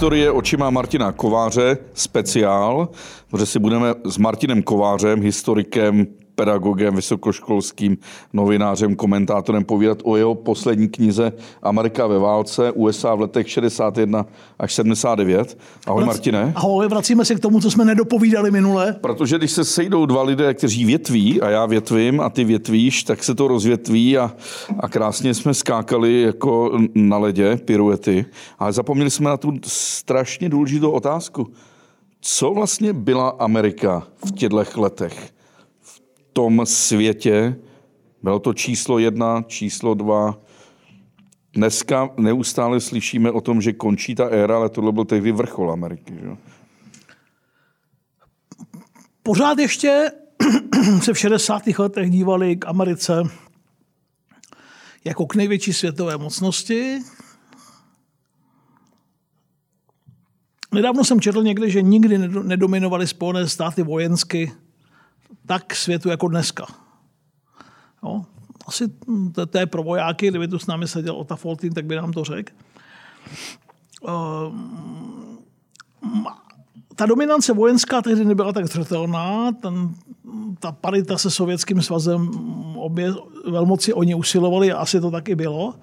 Historie očima Martina Kováře, speciál, protože si budeme s Martinem Kovářem, historikem, pedagogem, vysokoškolským novinářem, komentátorem povídat o jeho poslední knize Amerika ve válce, USA v letech 61 až 79. Ahoj Martine. Ahoj, vracíme se k tomu, co jsme nedopovídali minule. Protože když se sejdou dva lidé, kteří větví, a já větvím, a ty větvíš, tak se to rozvětví a, a krásně jsme skákali jako na ledě, piruety. Ale zapomněli jsme na tu strašně důležitou otázku. Co vlastně byla Amerika v těchto letech? Tom světě. Bylo to číslo jedna, číslo dva. Dneska neustále slyšíme o tom, že končí ta éra, ale tohle byl tehdy vrchol Ameriky. Že? Pořád ještě se v 60. letech dívali k Americe jako k největší světové mocnosti. Nedávno jsem četl někde, že nikdy nedominovali Spojené státy vojensky tak světu jako dneska. Jo? Asi to, to je pro vojáky, kdyby tu s námi seděl Ota Foltin, tak by nám to řekl. Uh, ta dominance vojenská tehdy nebyla tak zřetelná, ten, ta parita se Sovětským svazem, obě velmoci oni usilovali, asi to taky bylo,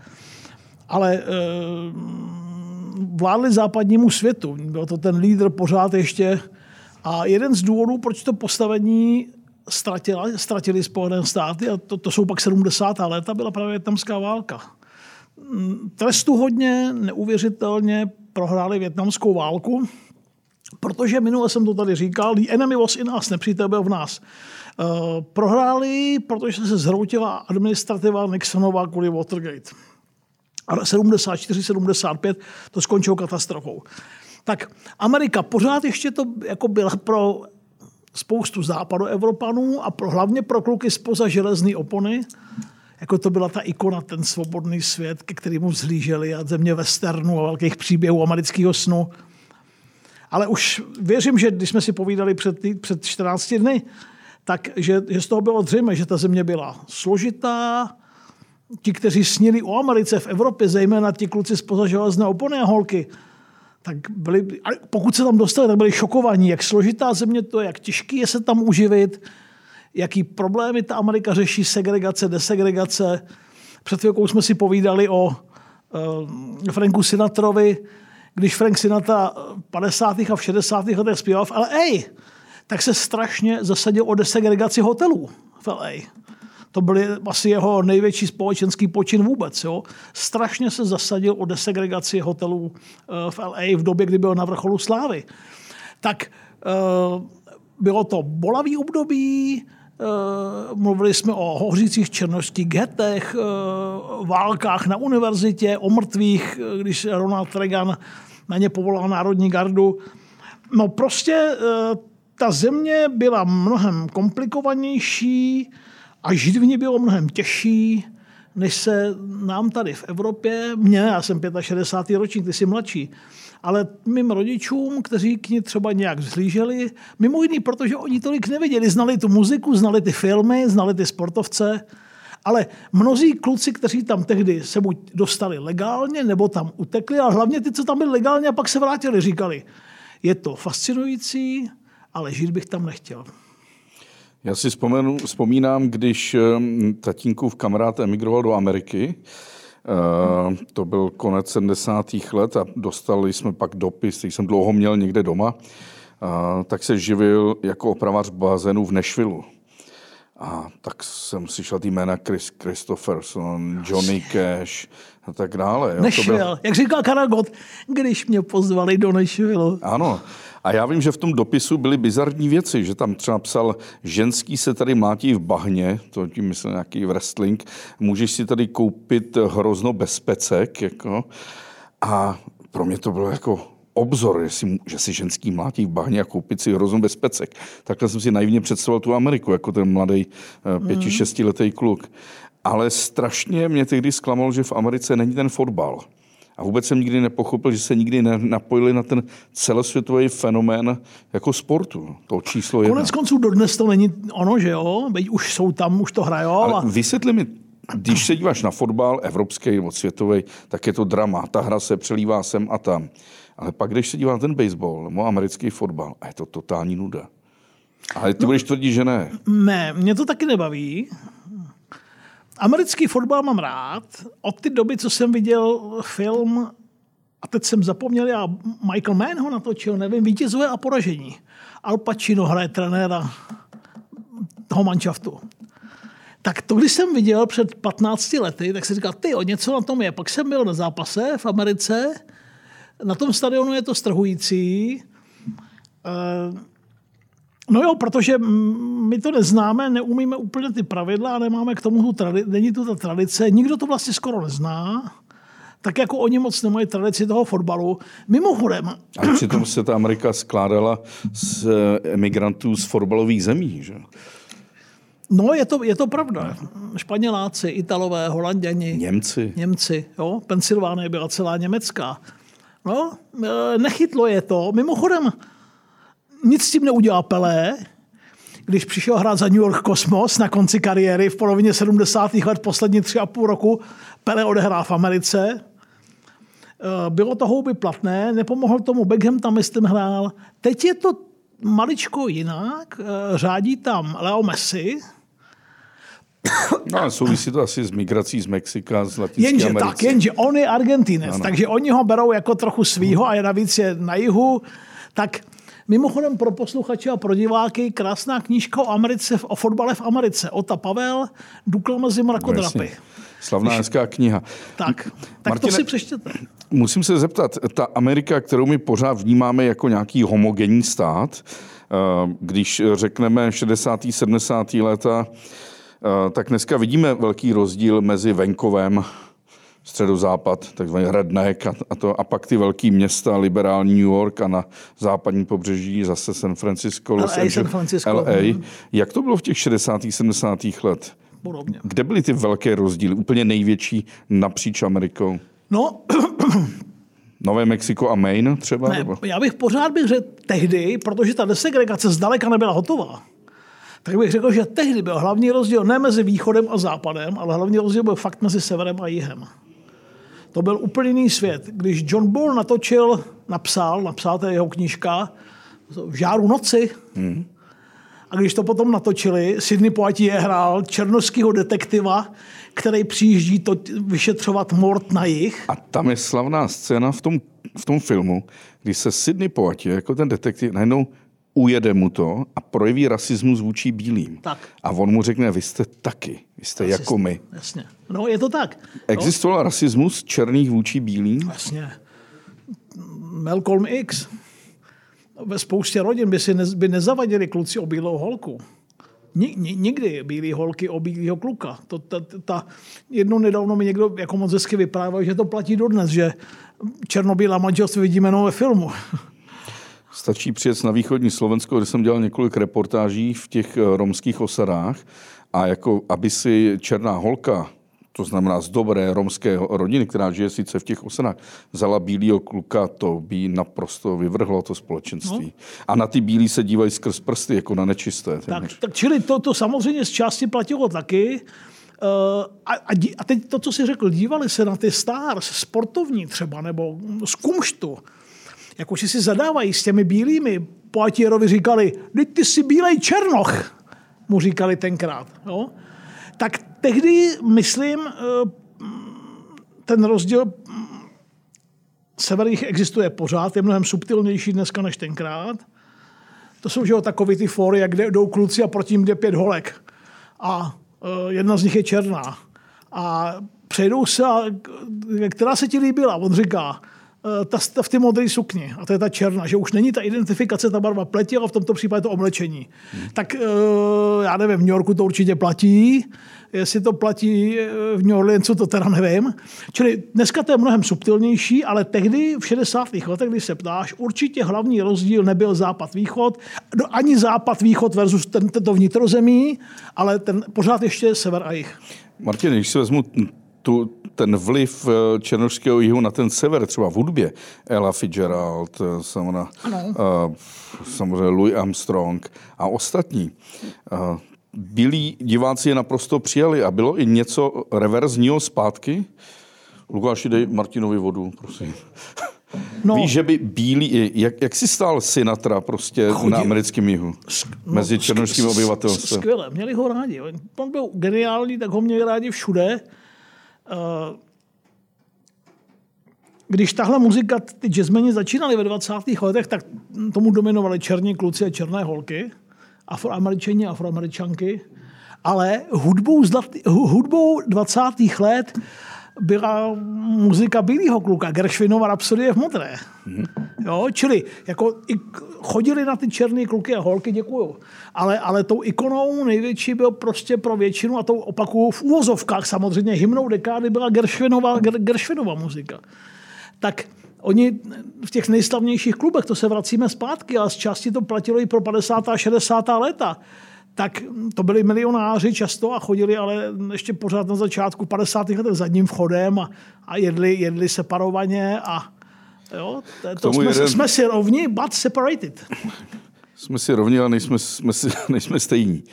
ale uh, vládli západnímu světu. Byl to ten lídr pořád ještě. A jeden z důvodů, proč to postavení ztratila, ztratili Spojené státy a to, to jsou pak 70. léta, byla právě větnamská válka. Mm, trestu hodně, neuvěřitelně prohráli větnamskou válku, protože minule jsem to tady říkal, the enemy was in us, nepřítel byl v nás. Uh, prohráli, protože se zhroutila administrativa Nixonova kvůli Watergate. A 74-75 to skončilo katastrofou. Tak Amerika pořád ještě to jako byla pro spoustu západoevropanů a pro, hlavně pro kluky spoza železné opony, jako to byla ta ikona, ten svobodný svět, ke kterému vzhlíželi a země westernu a velkých příběhů amerického snu. Ale už věřím, že když jsme si povídali před, před 14 dny, tak že, že z toho bylo zřejmé, že ta země byla složitá, ti, kteří snili o Americe v Evropě, zejména ti kluci spoza železné opony a holky, tak byli, pokud se tam dostali, tak byli šokovaní, jak složitá země to je, jak těžký je se tam uživit, jaký problémy ta Amerika řeší, segregace, desegregace. Před chvilkou jsme si povídali o uh, Franku Sinatrovi, když Frank Sinatra v 50. a v 60. letech zpíval v LA, tak se strašně zasadil o desegregaci hotelů v LA. To byl asi jeho největší společenský počin vůbec. Jo. Strašně se zasadil o desegregaci hotelů eh, v LA v době, kdy byl na vrcholu slávy. Tak eh, bylo to bolavý období, eh, mluvili jsme o hořících černožských getech, válkách na univerzitě, o mrtvých, když Ronald Reagan na ně povolal Národní gardu. No prostě ta země byla mnohem komplikovanější, a žít v ní bylo mnohem těžší, než se nám tady v Evropě, mně, já jsem 65. ročník, ty jsi mladší, ale mým rodičům, kteří k ní třeba nějak vzhlíželi, mimo jiný, protože oni tolik neviděli, znali tu muziku, znali ty filmy, znali ty sportovce, ale mnozí kluci, kteří tam tehdy se buď dostali legálně, nebo tam utekli, a hlavně ty, co tam byli legálně a pak se vrátili, říkali, je to fascinující, ale žít bych tam nechtěl. Já si vzpomenu, vzpomínám, když tatínkův kamarád emigroval do Ameriky, to byl konec 70. let a dostali jsme pak dopis, který jsem dlouho měl někde doma, tak se živil jako opravář bazénu v Nashville. A tak jsem slyšel ty jména Chris Christopherson, Johnny Cash a tak dále. Jo. Nashville, byl... jak říkal Karagot, když mě pozvali do Nashville. Ano, a já vím, že v tom dopisu byly bizarní věci, že tam třeba psal, ženský se tady mlátí v bahně, to tím myslím nějaký wrestling, můžeš si tady koupit hrozno bez pecek, jako. A pro mě to bylo jako obzor, že si, že si ženský mlátí v bahně a koupit si hrozno bez pecek. Takhle jsem si naivně představoval tu Ameriku, jako ten mladý eh, pěti, mm. šestiletý kluk. Ale strašně mě tehdy zklamalo, že v Americe není ten fotbal. A vůbec jsem nikdy nepochopil, že se nikdy napojili na ten celosvětový fenomén jako sportu. To číslo jedna. Konec konců dodnes to není ono, že jo? Veď už jsou tam, už to hrajou. Ale a... vysvětli mi, když se díváš na fotbal, evropský nebo světový, tak je to drama. Ta hra se přelívá sem a tam. Ale pak, když se dívá na ten baseball nebo americký fotbal, a je to totální nuda. Ale ty no, budeš tvrdit, že ne. Ne, mě to taky nebaví. Americký fotbal mám rád. Od té doby, co jsem viděl film, a teď jsem zapomněl, já Michael Mann ho natočil, nevím, vítězové a poražení. Al Pacino hraje trenéra toho manšaftu. Tak to, když jsem viděl před 15 lety, tak jsem říkal, ty, něco na tom je. Pak jsem byl na zápase v Americe, na tom stadionu je to strhující. Eh, no jo, protože my to neznáme, neumíme úplně ty pravidla a nemáme k tomu tu tradici, není tu ta tradice, nikdo to vlastně skoro nezná tak jako oni moc nemají tradici toho fotbalu. Mimochodem... A přitom se ta Amerika skládala z eh, emigrantů z fotbalových zemí, že? No, je to, je to pravda. Španěláci, Italové, Holanděni. Němci. Němci, jo. Pensylvánie byla celá německá. No, eh, nechytlo je to. Mimochodem, nic s tím neudělá Pelé, když přišel hrát za New York Cosmos na konci kariéry v polovině 70. let, poslední tři a půl roku, Pele odehrál v Americe. Eh, bylo to houby platné, nepomohl tomu Beckham tam, myslím, hrál. Teď je to maličko jinak. Eh, řádí tam Leo Messi, No a souvisí to asi s migrací z Mexika, z Latinské jenže Americe. tak, jenže on je Argentinec, ano. takže oni ho berou jako trochu svýho a je navíc je na jihu. Tak Mimochodem pro posluchače a pro diváky krásná knížka o Americe, o fotbale v Americe. Ota Pavel, Dukla mezi mrakodrapy. No, Slavná hezká kniha. Tak, tak Martine, to si přečtěte. Musím se zeptat, ta Amerika, kterou my pořád vnímáme jako nějaký homogenní stát, eh, když řekneme 60. 70. léta, eh, tak dneska vidíme velký rozdíl mezi venkovem středozápad, takzvaný redneck a, a, to, a pak ty velké města, liberální New York a na západní pobřeží zase San Francisco, Los LA, San Francisco. LA. Mm. Jak to bylo v těch 60. 70. let? Podobně. Kde byly ty velké rozdíly, úplně největší napříč Amerikou? No, Nové Mexiko a Maine třeba? Ne, já bych pořád bych řekl tehdy, protože ta desegregace zdaleka nebyla hotová, tak bych řekl, že tehdy byl hlavní rozdíl ne mezi východem a západem, ale hlavní rozdíl byl fakt mezi severem a jihem. To byl úplně jiný svět. Když John Bull natočil, napsal, napsal to jeho knížka v žáru noci, hmm. a když to potom natočili, Sidney Poitier hrál černoského detektiva, který přijíždí to vyšetřovat mord na jich. A tam je slavná scéna v tom, v tom filmu, kdy se Sidney Poitier jako ten detektiv najednou ujede mu to a projeví rasismus vůči bílým. Tak. A on mu řekne, vy jste taky, vy jste Rasist, jako my. Jasně. No, je to tak. Existoval no. rasismus černých vůči bílým? Jasně. Malcolm X. Ve spoustě rodin by si ne, by nezavadili kluci o bílou holku. Nikdy bílý holky o bílého kluka. To, ta, ta, jednou nedávno mi někdo jako moc hezky vyprávěl, že to platí dodnes, že černobílá manželství vidíme jenom ve filmu. Stačí přijet na východní Slovensko, kde jsem dělal několik reportáží v těch eh, romských osadách a jako aby si černá holka, to znamená z dobré romské rodiny, která žije sice v těch osadách, vzala bílého kluka, to by naprosto vyvrhlo to společenství. No. A na ty bílí se dívají skrz prsty, jako na nečisté. Tak, tak čili to, to samozřejmě z části platilo taky. Uh, a, a, a teď to, co jsi řekl, dívali se na ty stars, sportovní třeba, nebo z kumštu, jako si zadávají s těmi bílými. Poatierovi říkali, teď ty jsi bílej černoch, mu říkali tenkrát. Jo? Tak tehdy, myslím, eh, ten rozdíl mm, severých existuje pořád, je mnohem subtilnější dneska než tenkrát. To jsou že jo, takový ty fóry, kde jdou kluci a proti jim jde pět holek. A eh, jedna z nich je černá. A přejdou se, a, která se ti líbila? On říká, Eh, ta, ta v té modré sukni, a to je ta černá, že už není ta identifikace, ta barva pleti, ale v tomto případě to oblečení. Hmm. Tak eh, já nevím, v New Yorku to určitě platí, jestli to platí eh, v New Orleansu, to teda nevím. Čili dneska to je mnohem subtilnější, ale tehdy v 60. letech, když se ptáš, určitě hlavní rozdíl nebyl západ-východ, ani západ-východ versus ten, tento vnitrozemí, ale ten pořád ještě sever a jich. Martin, když si vezmu tu, ten vliv eh, černožského jihu na ten sever, třeba v hudbě, Ella Fitzgerald, eh, samozřejmě, uh, samozřejmě Louis Armstrong a ostatní. Uh, Bílí diváci je naprosto přijali a bylo i něco reverzního zpátky. Lukáši, dej Martinovi vodu, prosím. No, Víš, že by bílí, jak, jak si stál Sinatra prostě chodil, na americkém jihu? No, mezi černožským obyvatelstvem. Skvěle, měli ho rádi. On byl geniální, tak ho měli rádi všude. Uh, když tahle muzika, ty jazzmeni začínali ve 20. letech, tak tomu dominovali černí kluci a černé holky, afroameričani a afroameričanky, ale hudbou, zlatý, hudbou 20. let byla muzika bílého kluka, Gershwinova Rapsodie v modré. Jo, čili jako chodili na ty černé kluky a holky, děkuju. Ale, ale tou ikonou největší byl prostě pro většinu, a to opakuju v úvozovkách samozřejmě, hymnou dekády byla Gershwinova, Gershwinova muzika tak oni v těch nejslavnějších klubech, to se vracíme zpátky, a z části to platilo i pro 50. a 60. léta, tak to byli milionáři často a chodili ale ještě pořád na začátku 50. let zadním vchodem a, a jedli, jedli separovaně a jo, to jsme, jeden... jsme si rovni, but separated. Jsme si rovni, ale nejsme, jsme, si, nejsme stejní.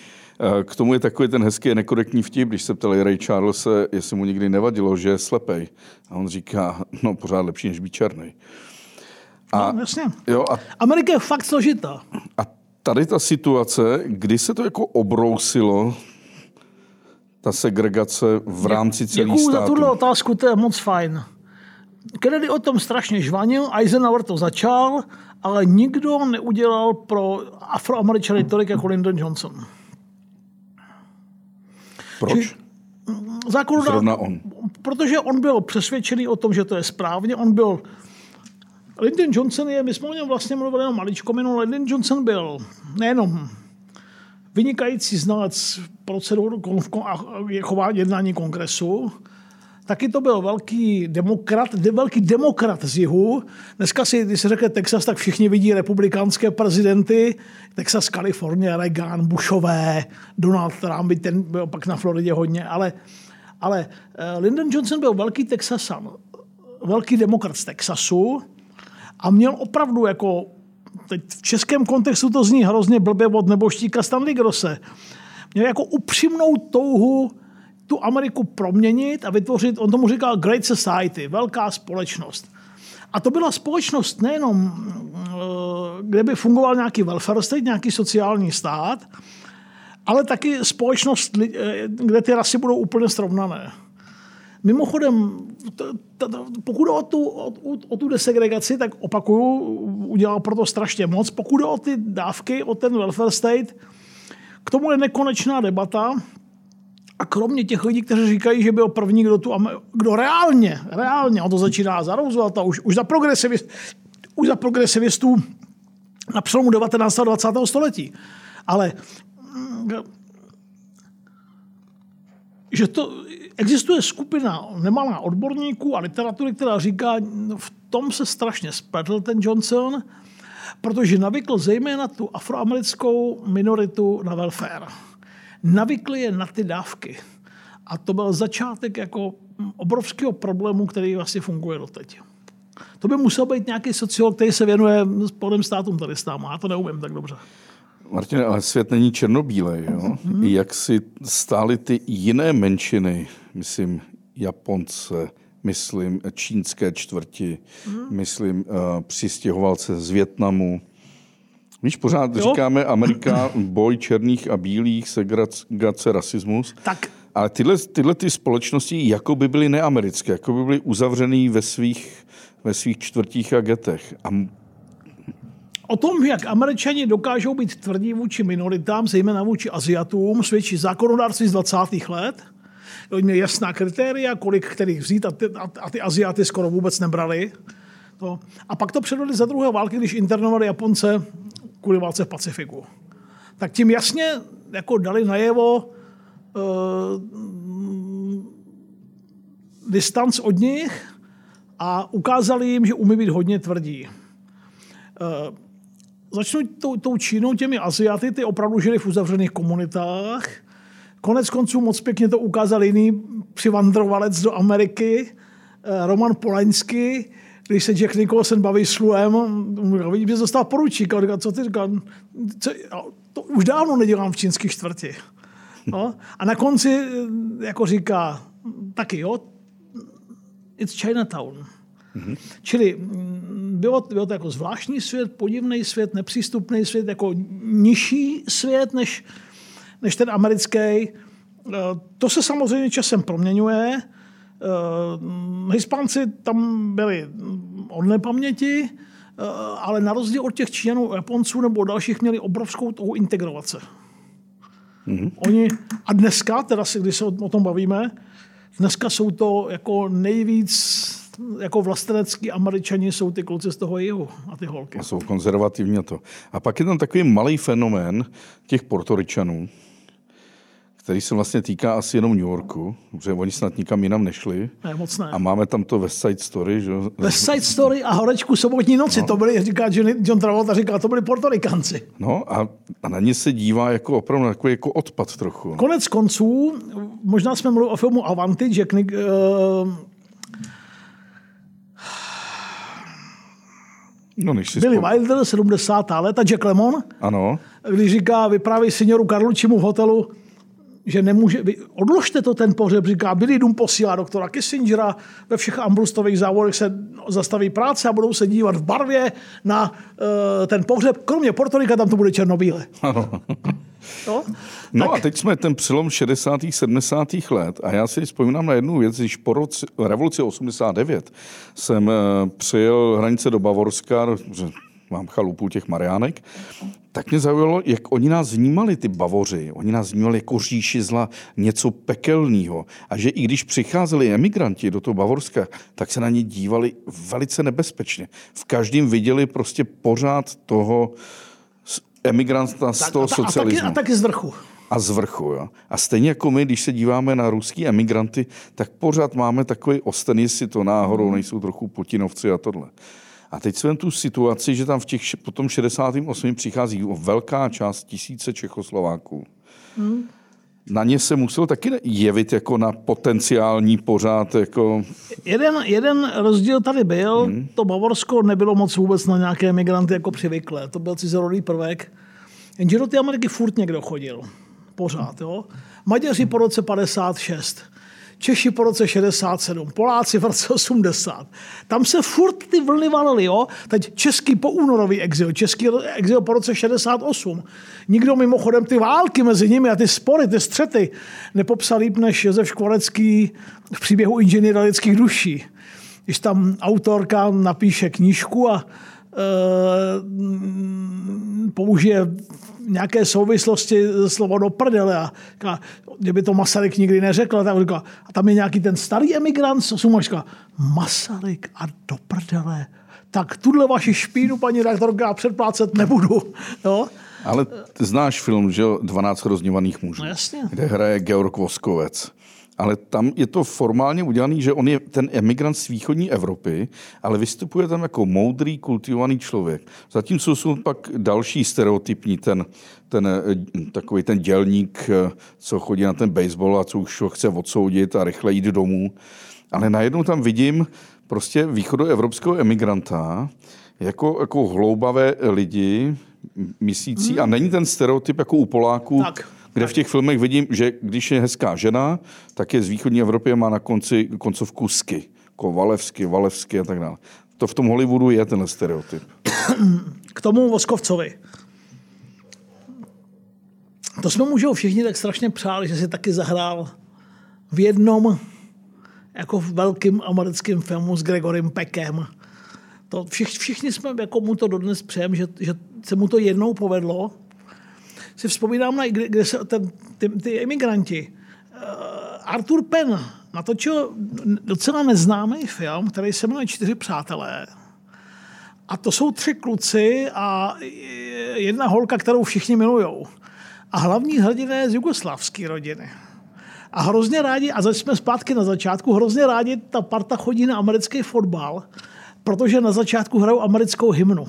K tomu je takový ten hezký nekorektní vtip, když se ptali Ray Charles, jestli mu nikdy nevadilo, že je slepej. A on říká, no pořád lepší, než být černý. A, no, jasně. Jo, a, Amerika je fakt složitá. A tady ta situace, kdy se to jako obrousilo, ta segregace v rámci celých států. za tuhle otázku, to je moc fajn. Kennedy o tom strašně žvanil, Eisenhower to začal, ale nikdo neudělal pro afroameričany tolik jako Lyndon Johnson. Proč? Zákonodár, Zrovna on. Protože on byl přesvědčený o tom, že to je správně. On byl Lyndon Johnson je, my jsme o něm vlastně mluvili jenom maličko minul, Lyndon Johnson byl nejenom vynikající znalec procedur a chování jednání kongresu, Taky to byl velký demokrat, de, velký demokrat z jihu. Dneska si, když se řekne Texas, tak všichni vidí republikánské prezidenty. Texas, Kalifornie, Reagan, Bushové, Donald Trump, ten byl pak na Floridě hodně. Ale, ale eh, Lyndon Johnson byl velký Texasan, velký demokrat z Texasu a měl opravdu jako, teď v českém kontextu to zní hrozně blbě od neboštíka Stanley Grosse, měl jako upřímnou touhu tu Ameriku proměnit a vytvořit, on tomu říkal Great Society, velká společnost. A to byla společnost nejenom, eh, kde by fungoval nějaký welfare state, nějaký sociální stát, ale taky společnost, eh, kde ty rasy budou úplně srovnané. Mimochodem, pokud o tu, o, o tu desegregaci, tak opakuju, udělal proto strašně moc. Pokud o ty dávky, o ten welfare state, k tomu je nekonečná debata. A kromě těch lidí, kteří říkají, že byl první, kdo tu, kdo reálně, reálně, on to začíná za Roosevelta, už, už za progresivist, už za progresivistů na přelomu 19. a 20. století. Ale mm, že to, existuje skupina nemalá odborníků a literatury, která říká, v tom se strašně spletl ten Johnson, protože navykl zejména tu afroamerickou minoritu na welfare navykli je na ty dávky. A to byl začátek jako obrovského problému, který vlastně funguje doteď. To by musel být nějaký sociolog, který se věnuje Spodem státům tady s náma. Já to neumím tak dobře. Martin, ale svět není černobílej. Jo? Mm-hmm. Jak si stály ty jiné menšiny, myslím Japonce, myslím čínské čtvrti, mm-hmm. myslím uh, přistěhovalce z Větnamu, Víš, pořád jo? říkáme Amerika, boj černých a bílých, segregace, rasismus. Tak. Ale tyhle, tyhle ty společnosti jako by byly neamerické, jako by byly uzavřený ve svých, ve svých čtvrtích a getech. A O tom, jak američani dokážou být tvrdí vůči minoritám, zejména vůči Aziatům, svědčí zákonodárství z 20. let. Oni měli jasná kritéria, kolik kterých vzít a ty, a, ty Aziaty skoro vůbec nebrali. To. A pak to předvedli za druhé války, když internovali Japonce kvůli válce v Pacifiku. Tak tím jasně jako dali najevo uh, distanc od nich a ukázali jim, že umí být hodně tvrdí. Uh, začnu tou, tou Čínou, těmi Aziaty, ty opravdu žili v uzavřených komunitách. Konec konců moc pěkně to ukázal jiný přivandrovalec do Ameriky, uh, Roman Polaňský, když se Jack Nicholson baví s Luem, vidím, že dostal poručík. A říká, co ty říká, co, to už dávno nedělám v čínských čtvrti. No? A na konci jako říká, taky jo, it's Chinatown. Mm-hmm. Čili bylo, bylo to jako zvláštní svět, podivný svět, nepřístupný svět, jako nižší svět než, než ten americký. Eh, to se samozřejmě časem proměňuje. Hispánci tam byli od nepaměti, ale na rozdíl od těch Číňanů, Japonců nebo dalších měli obrovskou touhu integrovat se. Mm-hmm. Oni, a dneska, teda když se o tom bavíme, dneska jsou to jako nejvíc jako vlastenecký američani jsou ty kluci z toho jihu a ty holky. A jsou konzervativně to. A pak je tam takový malý fenomén těch portoričanů, který se vlastně týká asi jenom New Yorku, protože oni snad nikam jinam nešli. Ne, moc ne. A máme tam to West Side Story. Že? West Side Story a Horečku sobotní noci, no. to byli, říká John Travolta, říká, to byli portorikanci. No a, a na ně se dívá jako opravdu takový jako odpad trochu. Konec konců, možná jsme mluvili o filmu Avanti, Nick, uh, No, než si Billy spom... Wilder, 70. léta, Jack Lemon. Ano. Když říká, vypráví signoru Karlučimu v hotelu, že nemůže, vy, odložte to ten pohřeb, říká, Billy Dům posílá doktora Kissingera, ve všech ambrustových závodech se zastaví práce a budou se dívat v barvě na uh, ten pohřeb, kromě Portorika tam to bude černobíle. Ano. No, no tak... a teď jsme ten přelom 60. 70. let a já si vzpomínám na jednu věc, když po roce, revoluci 89 jsem uh, přijel hranice do Bavorska, mám chalupu těch Mariánek, tak mě zaujalo, jak oni nás vnímali, ty Bavoři. Oni nás vnímali jako říši zla, něco pekelného. A že i když přicházeli emigranti do toho Bavorska, tak se na ně dívali velice nebezpečně. V každém viděli prostě pořád toho emigranta z tak, toho a ta, socialismu. A taky, a taky z vrchu. A z vrchu, jo. A stejně jako my, když se díváme na ruský emigranty, tak pořád máme takový osten, jestli to náhodou nejsou trochu Putinovci a tohle. A teď jsme tu situaci, že tam v těch potom 68. přichází velká část tisíce Čechoslováků. Hmm. Na ně se musel taky jevit jako na potenciální pořád. Jako... Jeden, jeden rozdíl tady byl, hmm. to Bavorsko nebylo moc vůbec na nějaké migranty jako přivyklé. To byl cizorodý prvek. Jenže do té Ameriky furt někdo chodil. Pořád, jo. Maďaři po roce 56. Češi po roce 67, Poláci v roce 80. Tam se furt ty vlny valily, jo. Teď český po únorový exil, český exil po roce 68. Nikdo mimochodem ty války mezi nimi a ty spory, ty střety nepopsal líp než Josef Škvorecký v příběhu inženýra lidských duší. Když tam autorka napíše knížku a e, použije nějaké souvislosti slovo do prdele. A říká, kdyby to Masaryk nikdy neřekl, tak říká, a tam je nějaký ten starý emigrant z říká, Masaryk a do prdele. Tak tuhle vaši špínu, paní redaktorka, předplácet nebudu. Jo? Ale znáš film, že 12 rozněvaných mužů, no jasně. kde hraje Georg Voskovec ale tam je to formálně udělané, že on je ten emigrant z východní Evropy, ale vystupuje tam jako moudrý, kultivovaný člověk. Zatímco jsou pak další stereotypní, ten, ten takový ten dělník, co chodí na ten baseball a co už ho chce odsoudit a rychle jít domů. Ale najednou tam vidím prostě východoevropského emigranta jako, jako hloubavé lidi, myslící, hmm. a není ten stereotyp jako u Poláků, tak kde v těch filmech vidím, že když je hezká žena, tak je z východní Evropy a má na konci koncovku sky. Jako Valevsky, Valevsky a tak dále. To v tom Hollywoodu je ten stereotyp. K tomu Voskovcovi. To jsme mu všichni tak strašně přáli, že si taky zahrál v jednom jako v velkým americkém filmu s Gregorem Peckem. To všichni, všichni jsme jako mu to dodnes přejem, že, že se mu to jednou povedlo si vzpomínám, na, kde, kde se ten, ty, ty emigranti. Uh, Arthur Penn natočil docela neznámý film, který se jmenuje Čtyři přátelé. A to jsou tři kluci a jedna holka, kterou všichni milujou. A hlavní hrdina je z jugoslavské rodiny. A hrozně rádi, a zase jsme zpátky na začátku, hrozně rádi ta parta chodí na americký fotbal, protože na začátku hrajou americkou hymnu.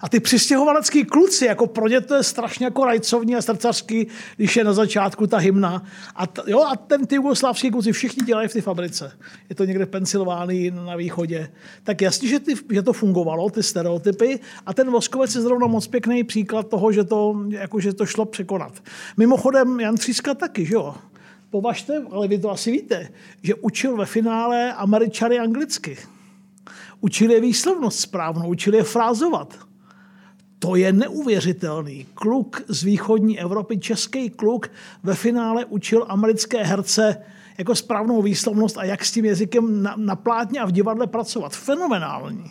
A ty přistěhovalecký kluci, jako pro ně to je strašně jako rajcovní a srdcařský, když je na začátku ta hymna. A, t, jo, a ten ty jugoslavský kluci všichni dělají v té fabrice. Je to někde v Pensylvánii na východě. Tak jasně, že, ty, že to fungovalo, ty stereotypy. A ten Voskovec je zrovna moc pěkný příklad toho, že to, jako, že to šlo překonat. Mimochodem, Jan Tříska taky, že jo? Považte, ale vy to asi víte, že učil ve finále Američany anglicky. učili je výslovnost správnou, učili je frázovat. To je neuvěřitelný. Kluk z východní Evropy, český kluk, ve finále učil americké herce jako správnou výslovnost a jak s tím jazykem na, na plátně a v divadle pracovat. Fenomenální.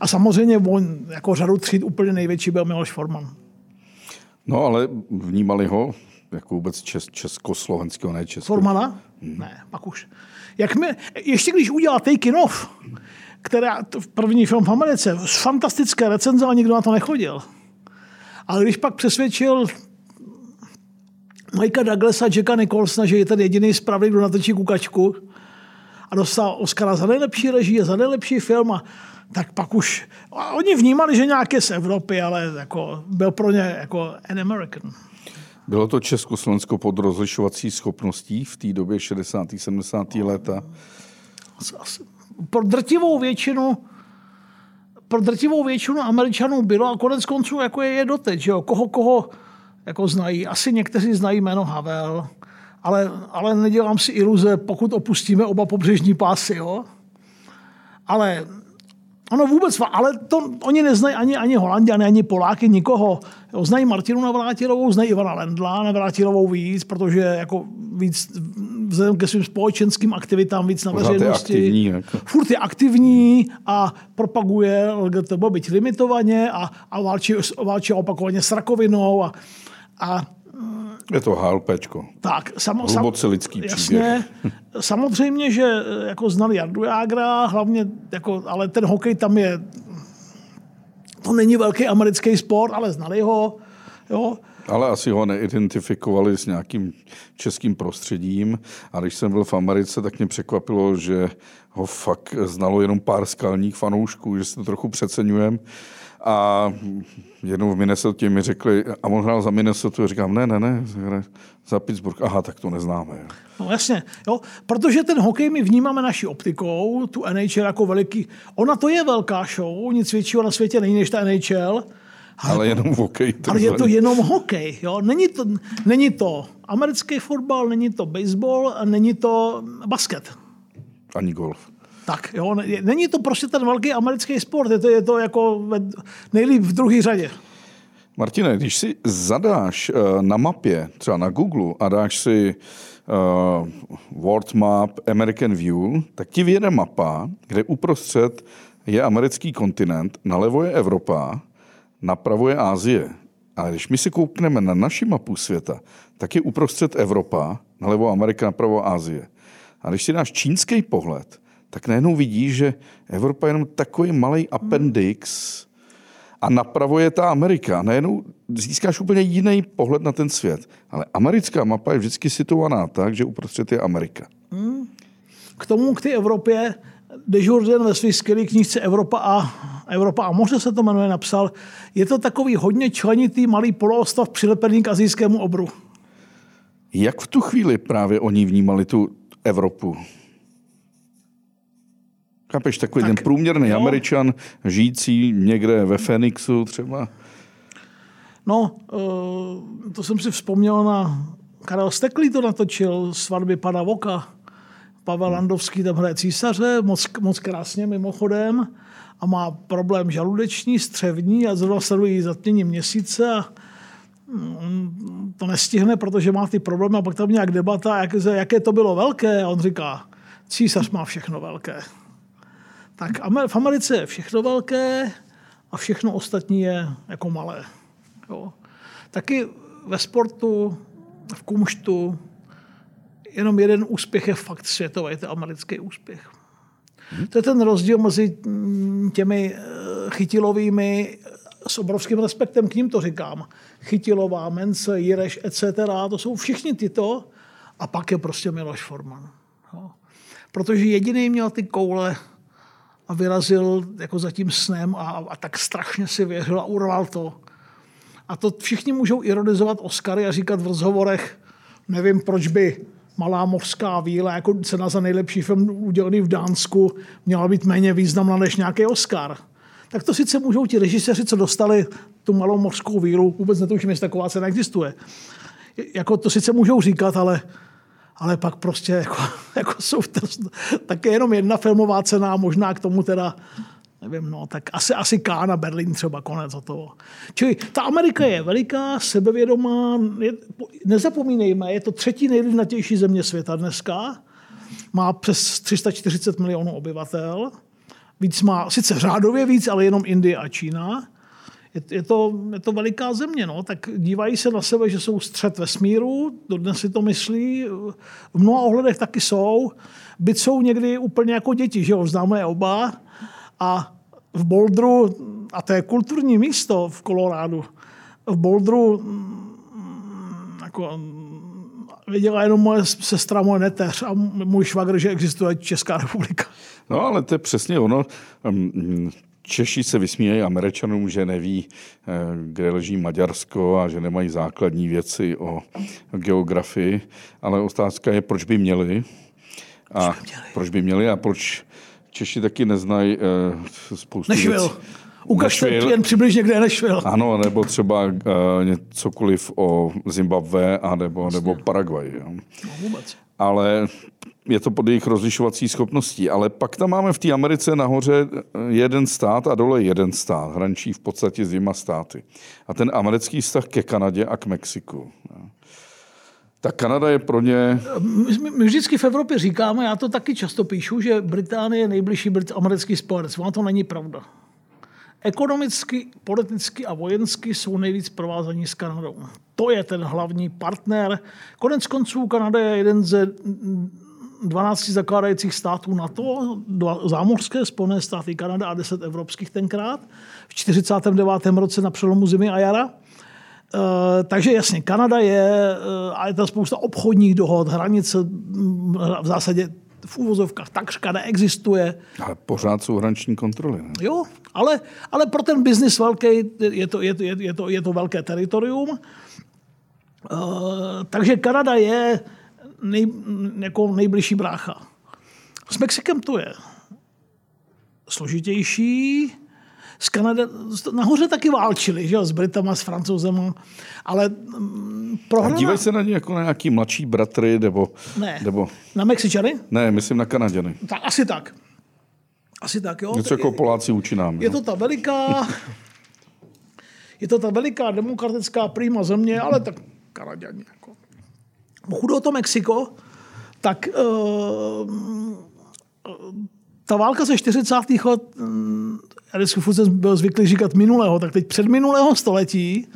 A samozřejmě on jako řadu tříd úplně největší byl Miloš Forman. No ale vnímali ho jako vůbec čes, československého, ne českého. Formana? Hmm. Ne, pak už. Jak my, ještě když udělal Off, která, první film v Americe, fantastické recenze, ale nikdo na to nechodil. Ale když pak přesvědčil Mikea Douglasa, Jacka Nicholsona, že je ten jediný správný, kdo natočí kukačku a dostal Oscara za nejlepší režii, za nejlepší film a tak pak už, a oni vnímali, že nějaké z Evropy, ale jako, byl pro ně jako an American. Bylo to Československo pod rozlišovací schopností v té době 60. 70. léta? Pro drtivou většinu pro drtivou většinu Američanů bylo a konec konců jako je, je doteď, že jo? Koho, koho jako znají. Asi někteří znají jméno Havel, ale, ale nedělám si iluze, pokud opustíme oba pobřežní pásy. Jo? Ale Ano, vůbec, ale to oni neznají ani, ani Holandiany, ani Poláky, nikoho. Jo, znají Martinu Navrátilovou, znají Ivana Lendla Navrátilovou víc, protože jako víc vzhledem ke svým společenským aktivitám víc na Pořád je veřejnosti. aktivní, jako. Furt je aktivní a propaguje LGTB, byť limitovaně a, a válčí, válčí opakovaně s rakovinou a, a Je to HLPčko. tak, samo, Hluboce lidský jasně, samozřejmě, že jako znali Jardu Jágra, hlavně, jako, ale ten hokej tam je, to není velký americký sport, ale znali ho, jo. Ale asi ho neidentifikovali s nějakým českým prostředím. A když jsem byl v Americe, tak mě překvapilo, že ho fakt znalo jenom pár skalních fanoušků, že se to trochu přeceňujem. A jednou v Minnesota mi řekli, a on hrál za Minnesota, říkám, ne, ne, ne, za Pittsburgh. Aha, tak to neznáme. No jasně, jo, protože ten hokej my vnímáme naší optikou, tu NHL jako veliký, ona to je velká show, nic většího na světě není než ta NHL, Ale jenom v hokej. ale je to jenom hokej. Jo? Není, to, není to americký fotbal, není to baseball, není to basket. Ani golf. Tak, jo, ne- není to prostě ten velký americký sport, je to, je to jako nejlíp v druhé řadě. Martine, když si zadáš eh, na mapě, třeba na Google, a dáš si uh, World Map American View, tak ti vyjede mapa, kde uprostřed je americký kontinent, nalevo je Evropa, napravo je Ázie. Ale když my si koukneme na naši mapu světa, tak je uprostřed Evropa, nalevo Amerika, napravo Ázie. A když si dáš čínský pohled, tak najednou vidíš, že Evropa je jenom takový malý appendix, a napravo je ta Amerika. Najednou získáš úplně jiný pohled na ten svět. Ale americká mapa je vždycky situovaná tak, že uprostřed je Amerika. K tomu, k té Evropě, Desjardins ve své skvělé knížce Evropa a, Evropa a moře se to jmenuje, napsal, je to takový hodně členitý malý poloostrov přilepený k azijskému obru. Jak v tu chvíli právě oni vnímali tu Evropu? Chápeš, takový Tak, ten průměrný jo. američan, žijící někde ve Phoenixu třeba. No, eh, to jsem si vzpomněl na Karel Steklý to natočil, svatby pana Voka. Pavel Landovský tam hraje císaře, moc, moc krásně mimochodem a má problém žaludeční, střevní a zrovna sledují zatmění měsíce a mm, to nestihne, protože má ty problémy a pak tam nějak debata, jak, jaké to bylo velké a on říká, císař má všechno velké. Tak v Americe je všechno velké a všechno ostatní je jako malé. Jo. Taky ve sportu, v kumštu, jenom jeden úspěch je fakt světový, to je americký úspěch. To je ten rozdíl mezi mm, těmi eh, chytilovými, s obrovským respektem k ním to říkám. Chytilová, Mence, Jireš, etc. To jsou všichni tyto. A pak je prostě Miloš Forman. Jo. Protože jediný měl ty koule a vyrazil jako za tím snem a, a tak strašně si věřil a urval to. A to všichni můžou ironizovat Oscary a říkat v rozhovorech, nevím, proč by Malá mořská víla, jako cena za nejlepší film udělený v Dánsku, měla být méně významná než nějaký Oscar. Tak to sice můžou ti režiséři, co dostali tu malou mořskou vílu, vůbec netuším, jestli taková cena existuje. Jako to sice můžou říkat, ale, ale pak prostě jako, jako jsou také jenom jedna filmová cena, možná k tomu teda nevím, no, tak asi, asi Kána, Berlín třeba, konec o toho. Čili ta Amerika je veliká, sebevědomá, je, nezapomínejme, je to třetí nejlidnatější země světa dneska, má přes 340 milionů obyvatel, víc má, sice řádově víc, ale jenom Indie a Čína. Je, je, to, je to veliká země, no, tak dívají se na sebe, že jsou střed vesmíru, dodnes si to myslí, v mnoha ohledech taky jsou, byť jsou někdy úplně jako děti, že jo, známe oba, a v Boulderu, a to je kulturní místo v Kolorádu, v Boulderu mm, jako, věděla jenom moje sestra, moje neteř a můj švagr, že existuje Česká republika. No ale to je přesně ono. Mm, Češi se vysmívají Američanům, že neví, eh, kde leží Maďarsko a že nemají základní věci o geografii, ale otázka je, proč by měli. A proč by měli, proč by měli a proč Češi taky neznají uh, spoustu Nešvil. věcí. Ukažte jen přibližně, kde je Nešvil. Ano, nebo třeba uh, cokoliv o Zimbabwe a nebo, nebo Paraguay. Jo. No, vůbec. Ale je to pod jejich rozlišovací schopností. Ale pak tam máme v té Americe nahoře jeden stát a dole jeden stát. Hraničí v podstatě s dvěma státy. A ten americký vztah ke Kanadě a k Mexiku. Jo. Tak Kanada je pro ně... My, my vždycky v Evropě říkáme, já to taky často píšu, že Británie je nejbližší brit- americký spojenec. Ono to není pravda. Ekonomicky, politicky a vojensky jsou nejvíc provázaní s Kanadou. To je ten hlavní partner. Konec konců Kanada je jeden ze 12 zakládajících států NATO, dva zámořské spojené státy Kanada a 10 evropských tenkrát, v 49. roce na přelomu zimy a jara. Eh, takže jasně, Kanada je, uh, a je tam spousta obchodních dohod, hranice mm, v zásadě v úvozovkách takřka neexistuje. Ale pořád jsou hraniční kontroly. Ne? Jo, ale, ale pro ten biznis velký je to, je, to, je, to, je to velké teritorium. Uh, takže Kanada je nej, jako nejbližší brácha. S Mexikem to je složitější, z Kanady, nahoře taky válčili, že jo, s Britama, s Francouzem, ale mm, prohraná... A dívají se na ně jako na nějaký mladší bratry, nebo... Ne, nebo... na Mexičany? Ne, myslím na Kanaděny. Tak asi tak. Asi tak, jo. Něco jako Poláci učí nám. Je to ta veliká... je to ta veliká demokratická prýma země, ale tak Kanaděni. Jako. Pokud o to Mexiko, tak uh, ta válka ze 40. let já vždycky jsem byl zvyklý říkat minulého, tak teď před minulého století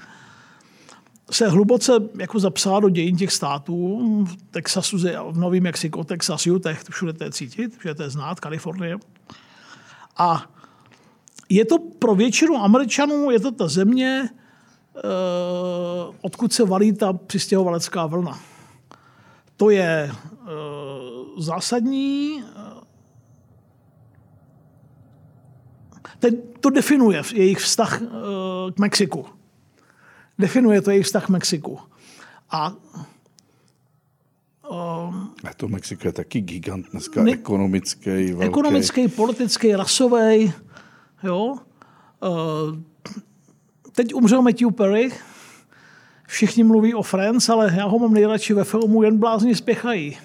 se hluboce jako zapsala do dějin těch států, v Texasu, v Novém Mexiku, Texas, Utah, všude to je cítit, všude to je znát, Kalifornie. A je to pro většinu Američanů, je to ta země, eh, odkud se valí ta přistěhovalecká vlna. To je eh, zásadní Teď to definuje jejich vztah eh, k Mexiku. Definuje to jejich vztah k Mexiku. A Um, a to Mexiko je taky gigant dneska, ne, ekonomický, velký. Ekonomický, politický, rasový. Jo. Uh, teď umřel Matthew Perry. Všichni mluví o Friends, ale já ho mám nejradši ve filmu Jen blázni spěchají.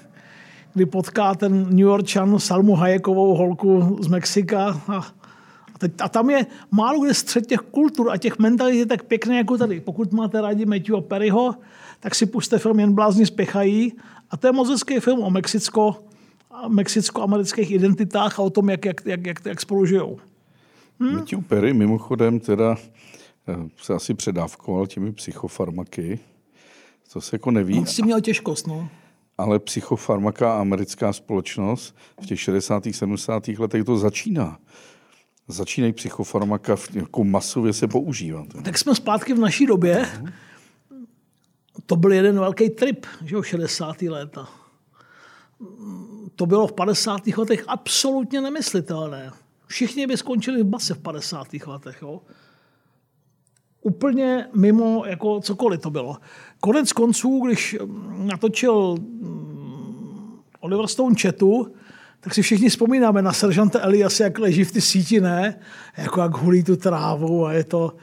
Kdy potká ten New Yorkčan Salmu Hayekovou holku z Mexika a a, teď, a tam je málo kde střed těch kultur a těch mentalit je tak pěkný jako tady. Pokud máte rádi Matthew Perryho, tak si puste film Jen blázni spěchají. A to je moc hezký film o Mexicko, mexicko-amerických identitách a o tom, jak, jak, jak, jak, jak spolu žijou. Hm? Matthew Perry mimochodem teda eh, se asi předávkoval těmi psychofarmaky. To se jako neví. On si měl těžkost, no. Ale psychofarmaka americká společnost v těch 60. 70. letech to začíná začínají psychofarmaka jako masově se používat. Tak jsme zpátky v naší době. To byl jeden velký trip, že jo, 60. léta. To bylo v 50. letech absolutně nemyslitelné. Všichni by skončili v base v 50. letech. Jo. Úplně mimo jako cokoliv to bylo. Konec konců, když natočil mm, Oliver Stone Chatu, tak si všichni vzpomínáme na seržanta Elias, jak leží v ty síti, ne? Jako jak hulí tu trávu a je to...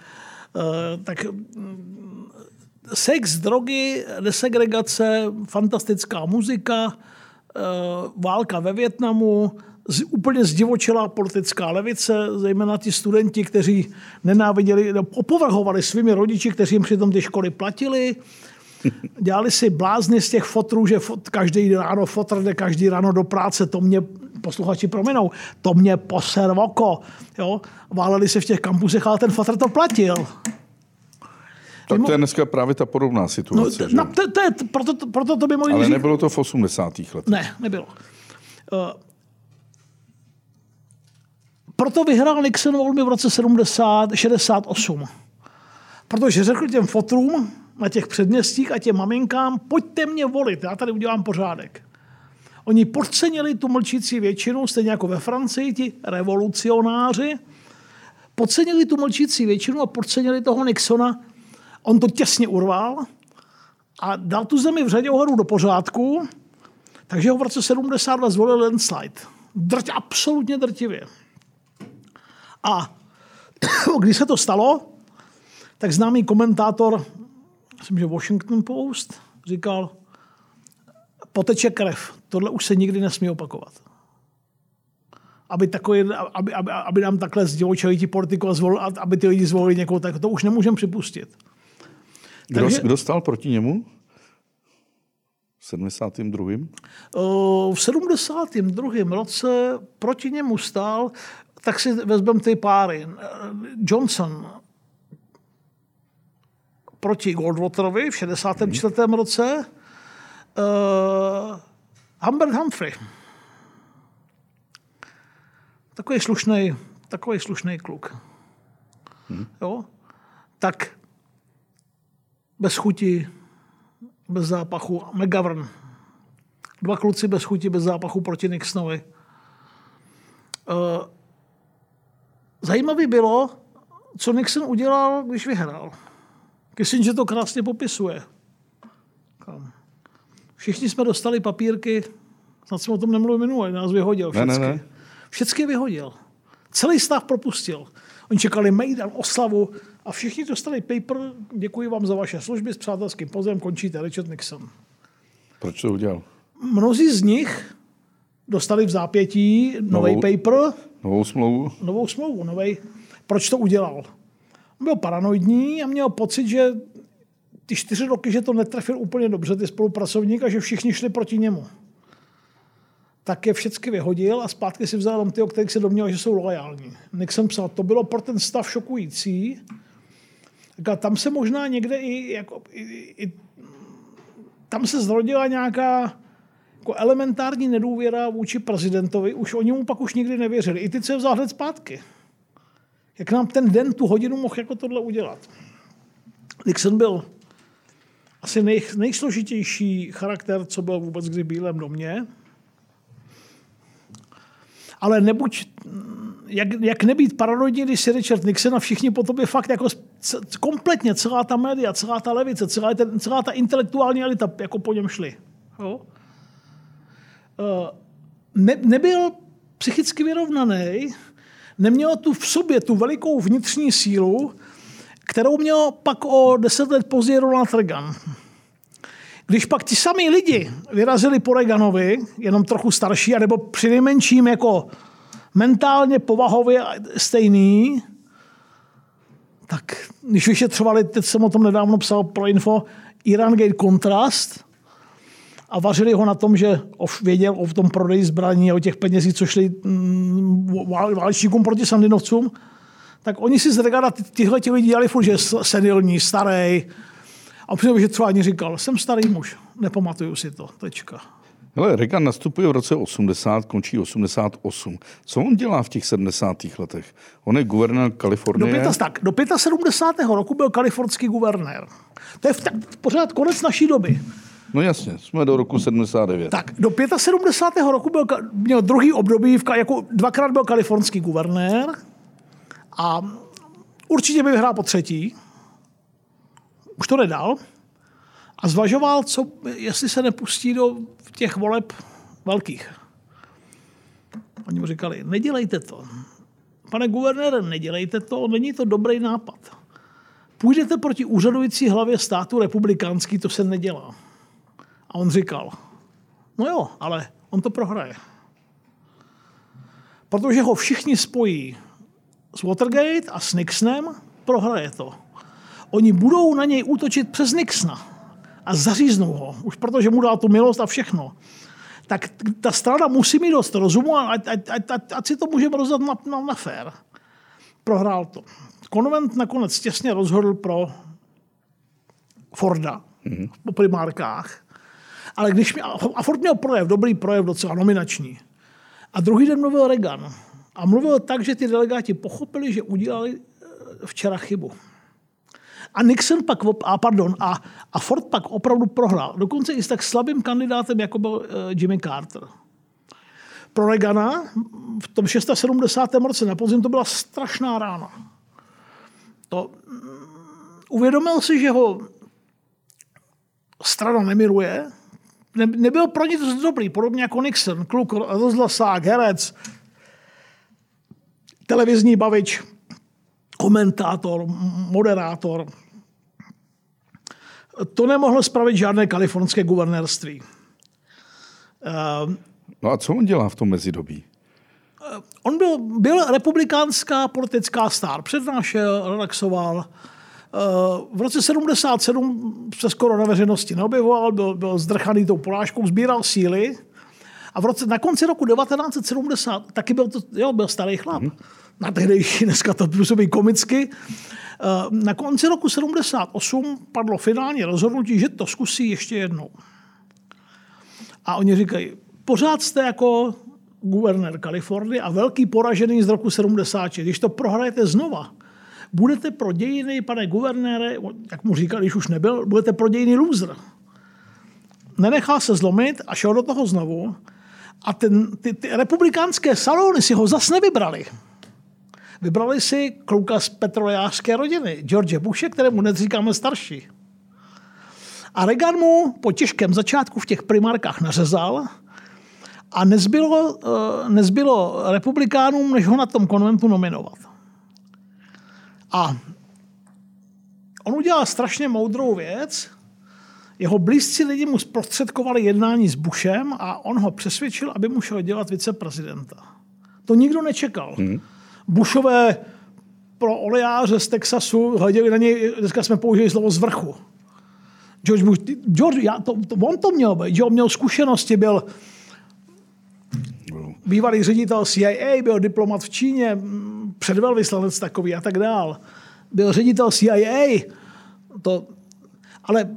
Uh, tak mm, sex, drogy, desegregace, fantastická muzika, válka ve Větnamu, z, úplně zdivočelá politická levice, zejména ti studenti, kteří nenáviděli, no, opovrhovali svými rodiči, kteří jim přitom ty školy platili. Dělali si blázny z těch fotrů, že fot, každý ráno fotr jde každý ráno do práce, to mě posluchači prominou, to mě poser oko. Jo? Váleli se v těch kampusech, ale ten fotr to platil. Tak to je dneska právě ta podobná situace. No, no, to, to je, proto, proto to by mohli Ale nebylo to v 80. letech. Ne, nebylo. Uh, proto vyhrál Nixon volby v roce 70, 68. Protože řekl těm fotrům na těch předměstích a těm maminkám, pojďte mě volit, já tady udělám pořádek. Oni podcenili tu mlčící většinu, stejně jako ve Francii, ti revolucionáři, podcenili tu mlčící většinu a podcenili toho Nixona. On to těsně urval a dal tu zemi v řadě ohledů do pořádku, takže ho v roce 72 zvolil landslide. Drť, absolutně drtivě. A když se to stalo, tak známý komentátor, myslím, že Washington Post, říkal, poteče krev. Tohle už se nikdy nesmí opakovat. Aby, takový, aby, aby, aby nám takhle zdivočili ti politiku a zvol, aby ty lidi zvolili někoho, tak to už nemůžeme připustit. Kdo, Takže, kdo stál proti němu? V 72. V 72. roce proti němu stál tak si vezmeme ty páry. Johnson proti Goldwaterovi v 64. Hmm. roce, uh, Humbert Humphrey. Takový slušný, takový slušný kluk. Hmm. Jo? Tak bez chuti, bez zápachu. McGovern. Dva kluci bez chuti, bez zápachu proti Nixonovi. Uh, Zajímavé bylo, co Nixon udělal, když vyhrál. Kissinger to krásně popisuje. Všichni jsme dostali papírky, snad jsem o tom nemluvil minule, nás vyhodil všechny. Ne, ne, ne. Všechny vyhodil. Celý stav propustil. Oni čekali Mejdan, oslavu a všichni dostali paper, děkuji vám za vaše služby s přátelským pozem, končíte Richard Nixon. Proč to udělal? Mnozí z nich dostali v zápětí nový paper. Novou smlouvu? Novou smlouvu, nový. Proč to udělal? Byl paranoidní a měl pocit, že ty čtyři roky, že to netrefil úplně dobře, ty spolupracovník, a že všichni šli proti němu. Tak je všechny vyhodil a zpátky si vzal ty, o kterých se domněl, že jsou loajální. Nixon psal, to bylo pro ten stav šokující. A tam se možná někde i, jako, i, i tam se zrodila nějaká jako elementární nedůvěra vůči prezidentovi, už oni mu pak už nikdy nevěřili. I ty se vzal hned zpátky. Jak nám ten den, tu hodinu mohl jako tohle udělat. Nixon byl asi nej, nejsložitější charakter, co byl vůbec kdy Bílém domě. Ale nebuď, jak, jak nebýt paranoidní, když si Richard Nixon a všichni po tobě fakt jako kompletně celá ta média, celá ta levice, celá, ten, celá ta intelektuální elita jako po něm šli. Jo? Eh, ne, nebyl psychicky vyrovnaný, neměl tu v sobě tu velikou vnitřní sílu, kterou měl pak o deset let později Ronald Reagan. Když pak ti samý lidi vyrazili po Reaganovi, jenom trochu starší, anebo přinejmenším jako mentálně, povahově stejný, tak když vyšetřovali, teď jsem o tom nedávno psal pro info, Iran Gate Contrast, a vařili ho na tom, že věděl o tom prodeji zbraní a o těch penězích, co šli mm, válečníkům proti Sandinovcům, tak oni si z Regada tyhle ti lidi dělali furt, že senilní, starý. A přijde, že třeba ani říkal, jsem starý muž, nepamatuju si to, tečka. Hele, Reagan nastupuje v roce 80, končí 88. Co on dělá v těch 70. letech? On je guvernér Kalifornie. Do, pěta, tak, do 75. roku byl kalifornský guvernér. To je v, v pořád konec naší doby. No jasně, jsme do roku 79. Tak, do 75. roku byl, měl druhý období, v, jako dvakrát byl kalifornský guvernér a určitě by vyhrál po třetí. Už to nedal. A zvažoval, co, jestli se nepustí do těch voleb velkých. Oni mu říkali, nedělejte to. Pane guvernére, nedělejte to, není to dobrý nápad. Půjdete proti úřadující hlavě státu republikánský, to se nedělá. A on říkal, no jo, ale on to prohraje. Protože ho všichni spojí s Watergate a s Nixonem, prohraje to. Oni budou na něj útočit přes Nixona a zaříznou ho, už protože mu dá tu milost a všechno. Tak ta strana musí mít dost rozumu a ať, ať, ať, ať, ať si to můžeme rozdat na, na, na fér. Prohrál to. Konvent nakonec těsně rozhodl pro Forda mm-hmm. po primárkách. Ale když mě, a Ford měl projev, dobrý projev, docela nominační. A druhý den mluvil Reagan. A mluvil tak, že ty delegáti pochopili, že udělali eh, včera chybu. A Nixon pak, a pardon, a, a Ford pak opravdu prohrál. Dokonce i s tak slabým kandidátem, jako byl uh, Jimmy Carter. Pro Reagana v tom 670. roce na podzim to byla strašná rána. To, um, uvědomil si, že ho strana nemiluje, ne, nebyl pro ně dost dobrý, podobně jako Nixon, kluk, rozhlasák, herec, televizní bavič, komentátor, moderátor. To nemohlo spravit žádné kalifornské guvernérství. No a co on dělá v tom mezidobí? On byl, byl republikánská politická star. Přednášel, relaxoval, v roce 77 se skoro na veřejnosti neobjevoval, byl, byl zdrchaný tou porážkou, sbíral síly. A v roce, na konci roku 1970 taky byl, to, jo, byl starý chlap. Mm. Na tehdejší, dneska to působí komicky. Eh, na konci roku 78 padlo finální rozhodnutí, že to zkusí ještě jednou. A oni říkají, pořád jste jako guvernér Kalifornie a velký poražený z roku 70. Když to prohrajete znova, budete pro dějiny, pane guvernére, jak mu říkal, když už nebyl, budete pro dějiny loser. Nenechal se zlomit a šel do toho znovu. A ten, ty, ty republikánské salony si ho zas nevybrali. Vybrali si kluka z petrolejářské rodiny, George Bushe, kterému dnes říkáme starší. A Reagan mu po těžkém začátku v těch primárkách nařezal a nezbylo, eh, nezbylo republikánům, než ho na tom konventu nominovat. A on udělal strašně moudrou věc. Jeho blízcí lidi mu zprostředkovali jednání s Bushem a on ho přesvědčil, aby mu šel dělat viceprezidenta. To nikdo nečekal. Hmm. Bushové pro olejáře z Texasu hleděli na něj, dneska jsme použili slovo z vrchu. George Bush, George, já to, to, on to měl být, že on měl zkušenosti, byl bývalý ředitel CIA, byl diplomat v Číně, předvelvyslanec takový a tak dál. Byl ředitel CIA. To, ale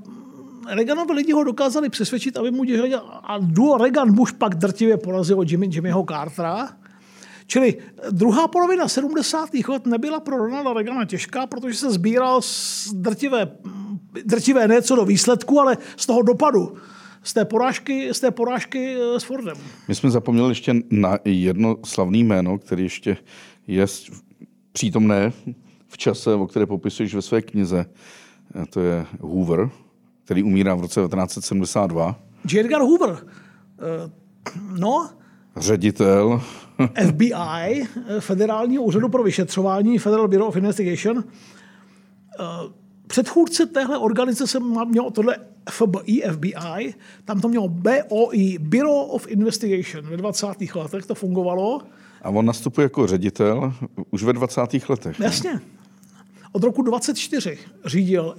Reaganovi lidi ho dokázali přesvědčit, aby mu dělal. A duo Reagan-Bush pak drtivě porazilo Jimmy, Jimmyho Cartera. Čili druhá polovina 70. let nebyla pro Ronalda Reagana těžká, protože se sbíral drtivé, drtivé ne co do výsledku, ale z toho dopadu z té porážky, z té porážky eh, s Fordem. My jsme zapomněli ještě na jedno slavné jméno, který ještě je přítomné v čase, o které popisuješ ve své knize. A to je Hoover, který umírá v roce 1972. J. Edgar Hoover. Uh, no. Ředitel. FBI, Federálního úřadu pro vyšetřování, Federal Bureau of Investigation. Předchůdce téhle organizace měl tohle FBI, FBI, tam to mělo BOI, Bureau of Investigation. Ve 20. letech to fungovalo. A on nastupuje jako ředitel už ve 20. letech. Jasně. Od roku 24 řídil,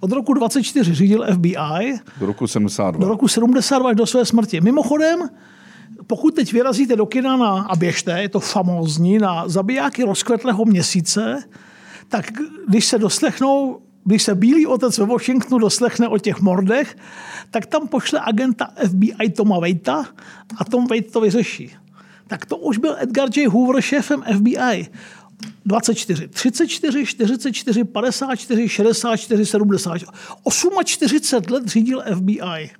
od roku 24 řídil FBI. Do roku 72. Do roku 72 až do své smrti. Mimochodem, pokud teď vyrazíte do kina na, a běžte, je to famózní, na zabijáky rozkvetlého měsíce, tak když se doslechnou když se Bílý otec ve Washingtonu doslechne o těch mordech, tak tam pošle agenta FBI Toma Waita a Tom Wait to vyřeší. Tak to už byl Edgar J. Hoover šéfem FBI. 24, 34, 44, 54, 64, 70. 48 let řídil FBI.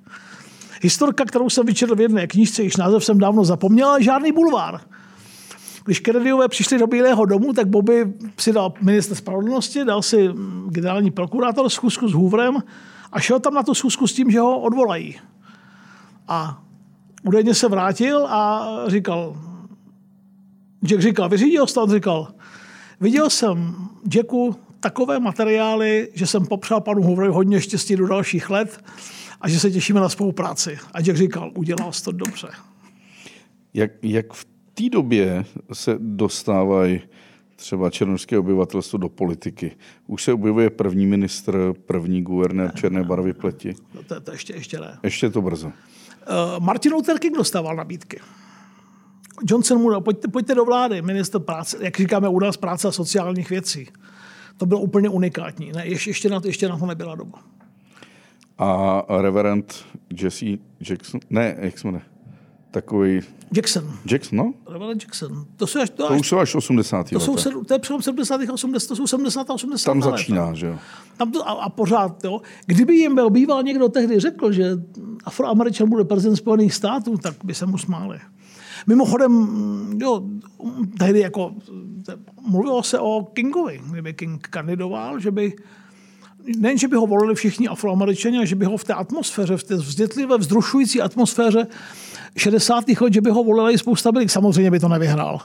Historka, kterou jsem vyčetl v jedné knížce, již název jsem dávno zapomněl, žádný bulvár. Když Kennedyové přišli do Bílého domu, tak Bobby si dal minister spravedlnosti, dal si generální prokurátor schůzku s Hooverem a šel tam na tu schůzku s tím, že ho odvolají. A údajně se vrátil a říkal, Jack říkal, vyřídil? On říkal, viděl jsem Jacku takové materiály, že jsem popřál panu Hooverovi hodně štěstí do dalších let a že se těšíme na spolupráci. A Jack říkal, udělal jsi to dobře. Jak, jak v té době se dostávají třeba černožské obyvatelstvo do politiky. Už se objevuje první ministr, první guvernér černé barvy pleti. No to, to ještě, ještě ne. Ještě to brzo. Uh, Martin Luther King dostával nabídky. Johnson mu dal, pojďte, pojďte do vlády, minister práce, jak říkáme u nás, práce a sociálních věcí. To bylo úplně unikátní. Ne, ještě, ještě, na to, ještě na to nebyla doba. A reverend Jesse Jackson, ne, jak jsme ne, takový Jackson. Jackson, no? Reverend Jackson. To, jsou až, to, To až, už jsou až 80. to, jsou, to je přelom 70. a 80. To jsou 70. a 80. Tam let. začíná, že jo? Tam to, a, a pořád, jo. Kdyby jim byl býval někdo tehdy řekl, že Afroameričan bude prezident Spojených států, tak by se mu smáli. Mimochodem, jo, tehdy jako mluvilo se o Kingovi, kdyby King kandidoval, že by nejen, že by ho volili všichni afroameričani, ale že by ho v té atmosféře, v té vzdětlivé, vzrušující atmosféře 60. let, že by ho volila i spousta byli. Samozřejmě by to nevyhrál.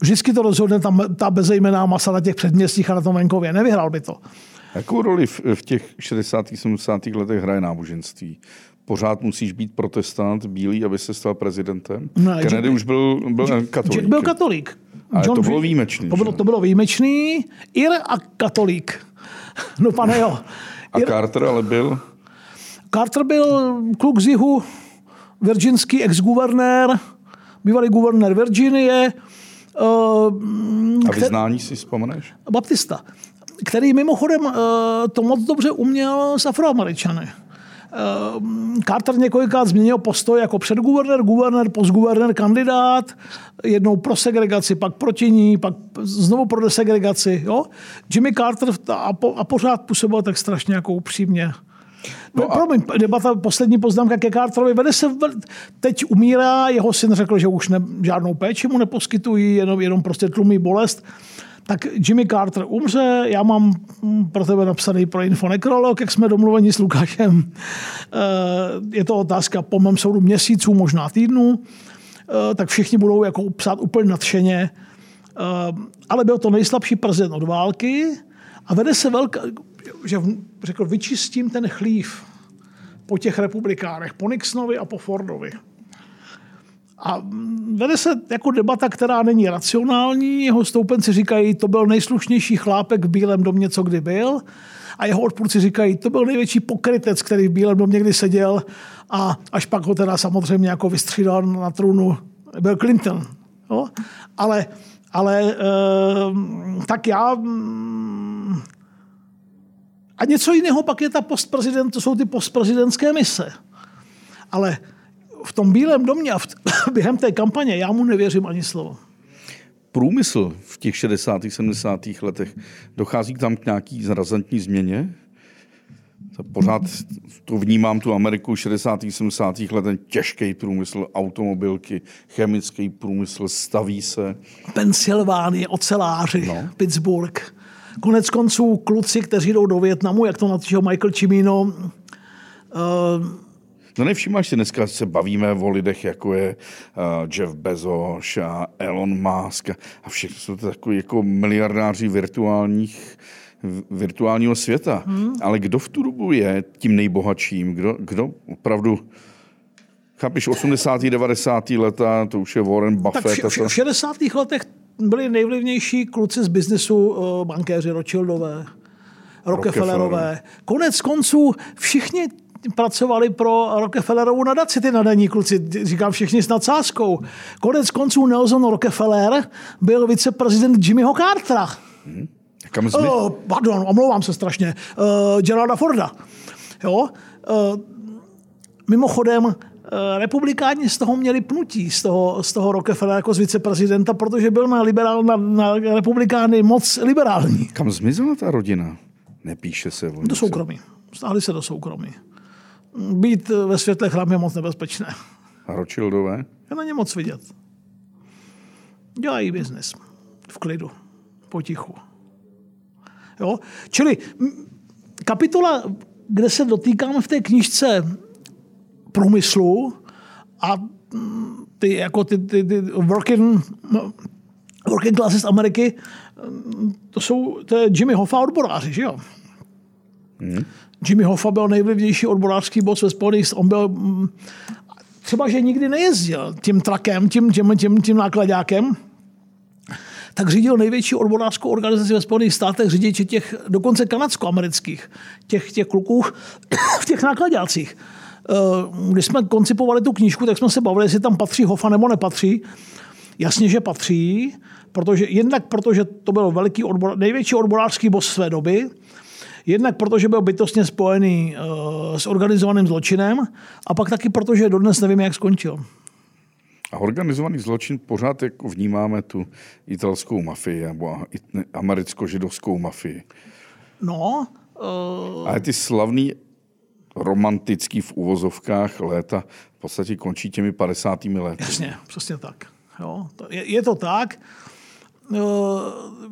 Vždycky to rozhodne tam ta bezejmená masa na těch předměstích a na tom venkově. Nevyhrál by to. Jakou roli v, v těch 60. 70. letech hraje náboženství? Pořád musíš být protestant, bílý, aby se stal prezidentem? Ne, Kennedy Jack- už byl, byl katolík. Jack byl katolík. Ale to bylo výjimečný, To bylo, že? to bylo výjimečný. Ir a katolík. No pane jo. A Ir, Carter ale byl Carter byl kluk z jihu, virginský ex-guvernér, bývalý guvernér Virginie, uh, a vyznání si vzpomeneš? baptista, který mimochodem uh, to moc dobře uměl s afroameričany. Uh, Carter několikrát změnil postoj jako předguvernér, guvernér, postguvernér, kandidát, jednou pro segregaci, pak proti ní, pak znovu pro desegregaci. Jo? Jimmy Carter a, po, a pořád působil tak strašně jako upřímně. No a- Promiň, debata, poslední poznámka ke Carterovi. Vede se, teď umírá, jeho syn řekl, že už ne, žádnou péči mu neposkytují, jenom, jenom prostě tlumí bolest. Tak Jimmy Carter umře, já mám pro tebe napsaný pro info nekrolog, jak jsme domluveni s Lukášem. Eh, Je to otázka po mém soudu měsíců, možná týdnů. Eh, Tak všichni budou jako psát úplně nadšeně. Eh, Ale byl to nejslabší prezident od války a vede se velká, že řekl, vyčistím ten chlív po těch republikánech, po Nixonovi a po Fordovi. A vede se jako debata, která není racionální. Jeho stoupenci říkají, to byl nejslušnější chlápek v Bílém domě, co kdy byl. A jeho odpůrci říkají, to byl největší pokrytec, který v Bílém domě kdy seděl. A až pak ho teda samozřejmě jako vystřídal na trůnu Bill Clinton. Jo? Ale, ale e, tak já mm, a něco jiného pak je ta postprezident, to jsou ty postprezidentské mise. Ale v tom Bílém domě a v, během té kampaně já mu nevěřím ani slovo. Průmysl v těch 60. 70. letech, dochází tam k nějaký razantní změně? Pořád to vnímám tu Ameriku 60. 70. let, ten těžký průmysl, automobilky, chemický průmysl, staví se. Pensylvánie, oceláři, No. no. Pittsburgh. Konec konců kluci, kteří jdou do Větnamu, jak to natížil Michael Cimino, uh, No nevšímáš si, dneska se bavíme o lidech, jako je uh, Jeff Bezos a Elon Musk a všechno jsou to takový jako miliardáři virtuálních, v- virtuálního světa. Hmm. Ale kdo v tu dobu je tím nejbohatším? Kdo, kdo opravdu Chápeš, 80. 90. leta, to už je Warren tak Buffett. v, a v, to. v 60. letech byli nejvlivnější kluci z biznesu, uh, bankéři Rothschildové, Rockefellerové. Konec konců všichni pracovali pro Rockefellerovu nadaci, ty nadaní kluci, říkám všichni s nadsázkou. Konec konců Nelson Rockefeller byl viceprezident Jimmyho Cartera. Kam jsme? Uh, pardon, omlouvám se strašně. Uh, Geralda Forda. Jo? Uh, mimochodem, uh, republikáni z toho měli pnutí, z toho, z toho Rockefellera jako z viceprezidenta, protože byl na, liberál, na, na republikány moc liberální. Kam zmizela ta rodina? Nepíše se o. Do soukromí. Stáhli se do soukromí. Být ve světle chlám je moc nebezpečné. A Rothschildové? Je na ně moc vidět. Dělají biznis. V klidu. Potichu. Jo? Čili kapitola, kde se dotýkáme v té knižce průmyslu a ty, jako ty, ty, ty working, no, working classes Ameriky, to jsou to je Jimmy Hoffa odboráři, že jo? Jimmy Hoffa byl nejvlivnější odborářský boss ve Spojených On byl, mm, třeba, že nikdy nejezdil tím trakem, tím, tím, tím, tím nákladákem, tak řídil největší odborářskou organizaci ve Spojených státech, řidiče těch dokonce kanadsko-amerických, těch, těch kluků v těch nákladácích. Eh, když jsme koncipovali tu knížku, tak jsme se bavili, jestli tam patří Hofa nebo nepatří. Jasně, že patří, protože, jednak protože to byl velký odbor, největší odborářský boss své doby, jednak protože byl bytostně spojený uh, s organizovaným zločinem a pak taky protože dodnes nevím, jak skončil. A organizovaný zločin pořád jako vnímáme tu italskou mafii nebo americko-židovskou mafii. No. Uh... A ty slavný romantický v uvozovkách léta v podstatě končí těmi 50. lety. Jasně, přesně tak. Jo, je, je to tak. Uh,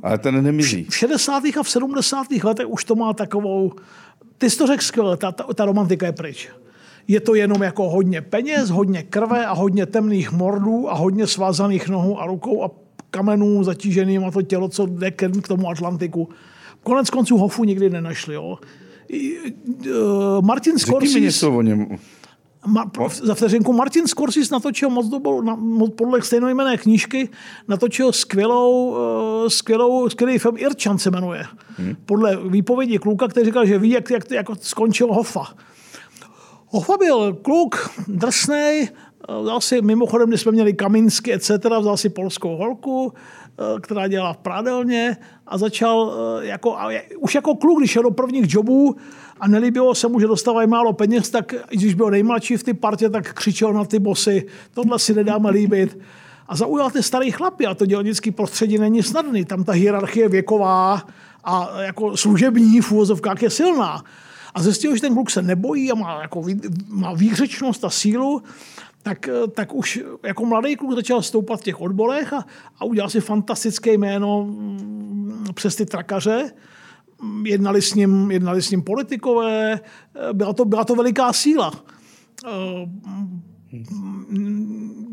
Ale ten nemizí. V 60. a v 70. letech už to má takovou... Ty jsi to řekl skvěle, ta, ta, ta romantika je pryč je to jenom jako hodně peněz, hodně krve a hodně temných mordů a hodně svázaných nohou a rukou a kamenů zatíženým a to tělo, co jde k tomu Atlantiku. Konec konců Hofu nikdy nenašli. Jo. E, Martin Scorsese... o něm. Ma, za vteřinku Martin Scorsese natočil moc dobu, na, podle stejnojmené knížky, natočil skvělou, uh, skvělou, skvělý film Irčan se jmenuje. Hmm. Podle výpovědi kluka, který říkal, že ví, jak, jak, jak skončil Hoffa. Ofa byl kluk, drsnej, vzal si, mimochodem, když jsme měli Kaminsky, etc., vzal si polskou holku, eh, která dělala v prádelně a začal eh, jako, a už jako kluk, když šel do prvních jobů a nelíbilo se mu, že dostávají málo peněz, tak když byl nejmladší v té partě, tak křičel na ty bosy, tohle si nedáme líbit. A zaujal ty starý chlapy a to dělnický prostředí není snadný. Tam ta hierarchie věková a jako služební v úvozovkách je silná a zjistil, že ten kluk se nebojí a má, jako, má výřečnost a sílu, tak, tak už jako mladý kluk začal stoupat v těch odborech a, a udělal si fantastické jméno mm, přes ty trakaře. Jednali s ním, jednali s ním politikové, byla to, byla to veliká síla.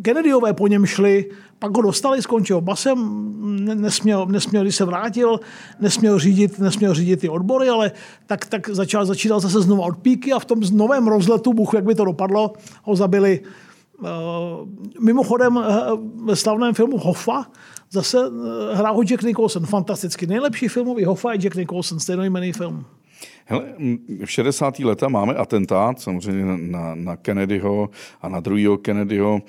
Kennedyové po něm šli, pak ho dostali, skončil basem, nesměl, nesměl, když se vrátil, nesměl řídit, nesměl řídit ty odbory, ale tak, tak začal, začínal zase znova od píky a v tom novém rozletu, buch, jak by to dopadlo, ho zabili. Uh, mimochodem uh, ve slavném filmu Hoffa zase uh, hrál ho Jack Nicholson, fantasticky. Nejlepší filmový Hoffa je Jack Nicholson, stejnojmený film. Hele, v 60. leta máme atentát, samozřejmě na, na Kennedyho a na druhého Kennedyho.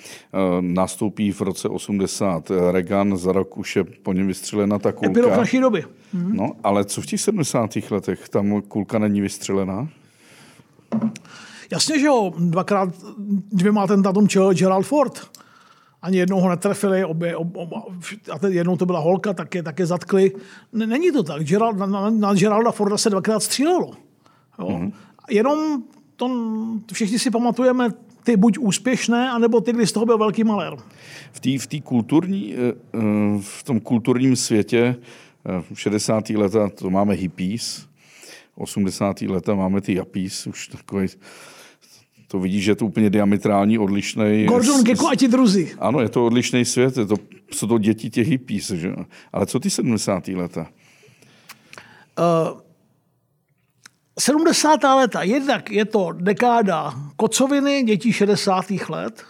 Nastoupí v roce 80 Reagan, za rok už je po něm vystřelena ta kulka. Epilog naší doby. Mhm. No, ale co v těch 70. letech? Tam kulka není vystřelená? Jasně, že jo. Dvakrát dvěma atentátům čel Gerald Ford ani jednou ho netrefili, obě, ob, ob, a teď jednou to byla holka, tak je, tak je zatkli. Není to tak. Gerald, na, na, na Geralda Forda se dvakrát střílelo. Jo. Mm-hmm. Jenom to, všichni si pamatujeme ty buď úspěšné, anebo ty, kdy z toho byl velký malér. V, tý, v, tý kulturní, eh, eh, v tom kulturním světě v 60. leta to máme hippies, 80. leta máme ty jappies, už takový to vidíš, že je to úplně diametrální, odlišný. Gordon Gecko a ti druzí. Ano, je to odlišný svět, je to, jsou to děti těch hippies. Že? Ale co ty 70. leta? Uh, 70. leta, jednak je to dekáda kocoviny dětí 60. let.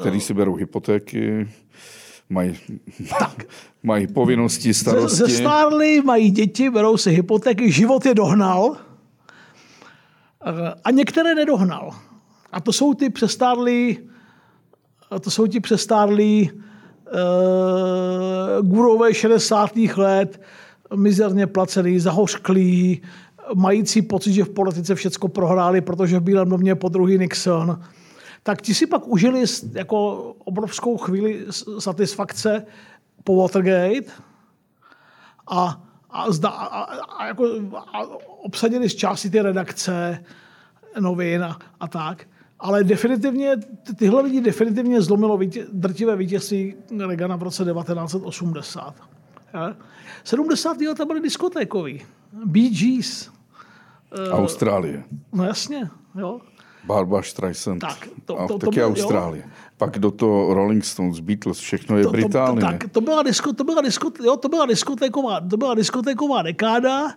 Který si berou hypotéky, mají, tak. mají povinnosti, starosti. Zestárli, mají děti, berou si hypotéky, život je dohnal. A některé nedohnal. A to jsou ty přestárlí, to jsou ti přestárlí uh, gurové 60. let, mizerně placený, zahořklý, mající pocit, že v politice všechno prohráli, protože v Bílém domě po druhý Nixon, tak ti si pak užili jako obrovskou chvíli satisfakce po Watergate a a, zda, a, a, jako, a obsadili z části ty redakce novin a, a tak. Ale definitivně, tyhle lidi definitivně zlomilo vítě, drtivé vítězství Regana v roce 1980. Ja? 70. let byly diskotékový. Bee Gees. Austrálie. No jasně, jo. Barbara Streisand. Tak, to, to, to, taky to, Austrálie. Jo. Pak do toho Rolling Stones, Beatles, všechno je to, Británie. To, tak, to byla, disko, to byla, disko, jo, to byla diskotéková, to byla diskotéková dekáda,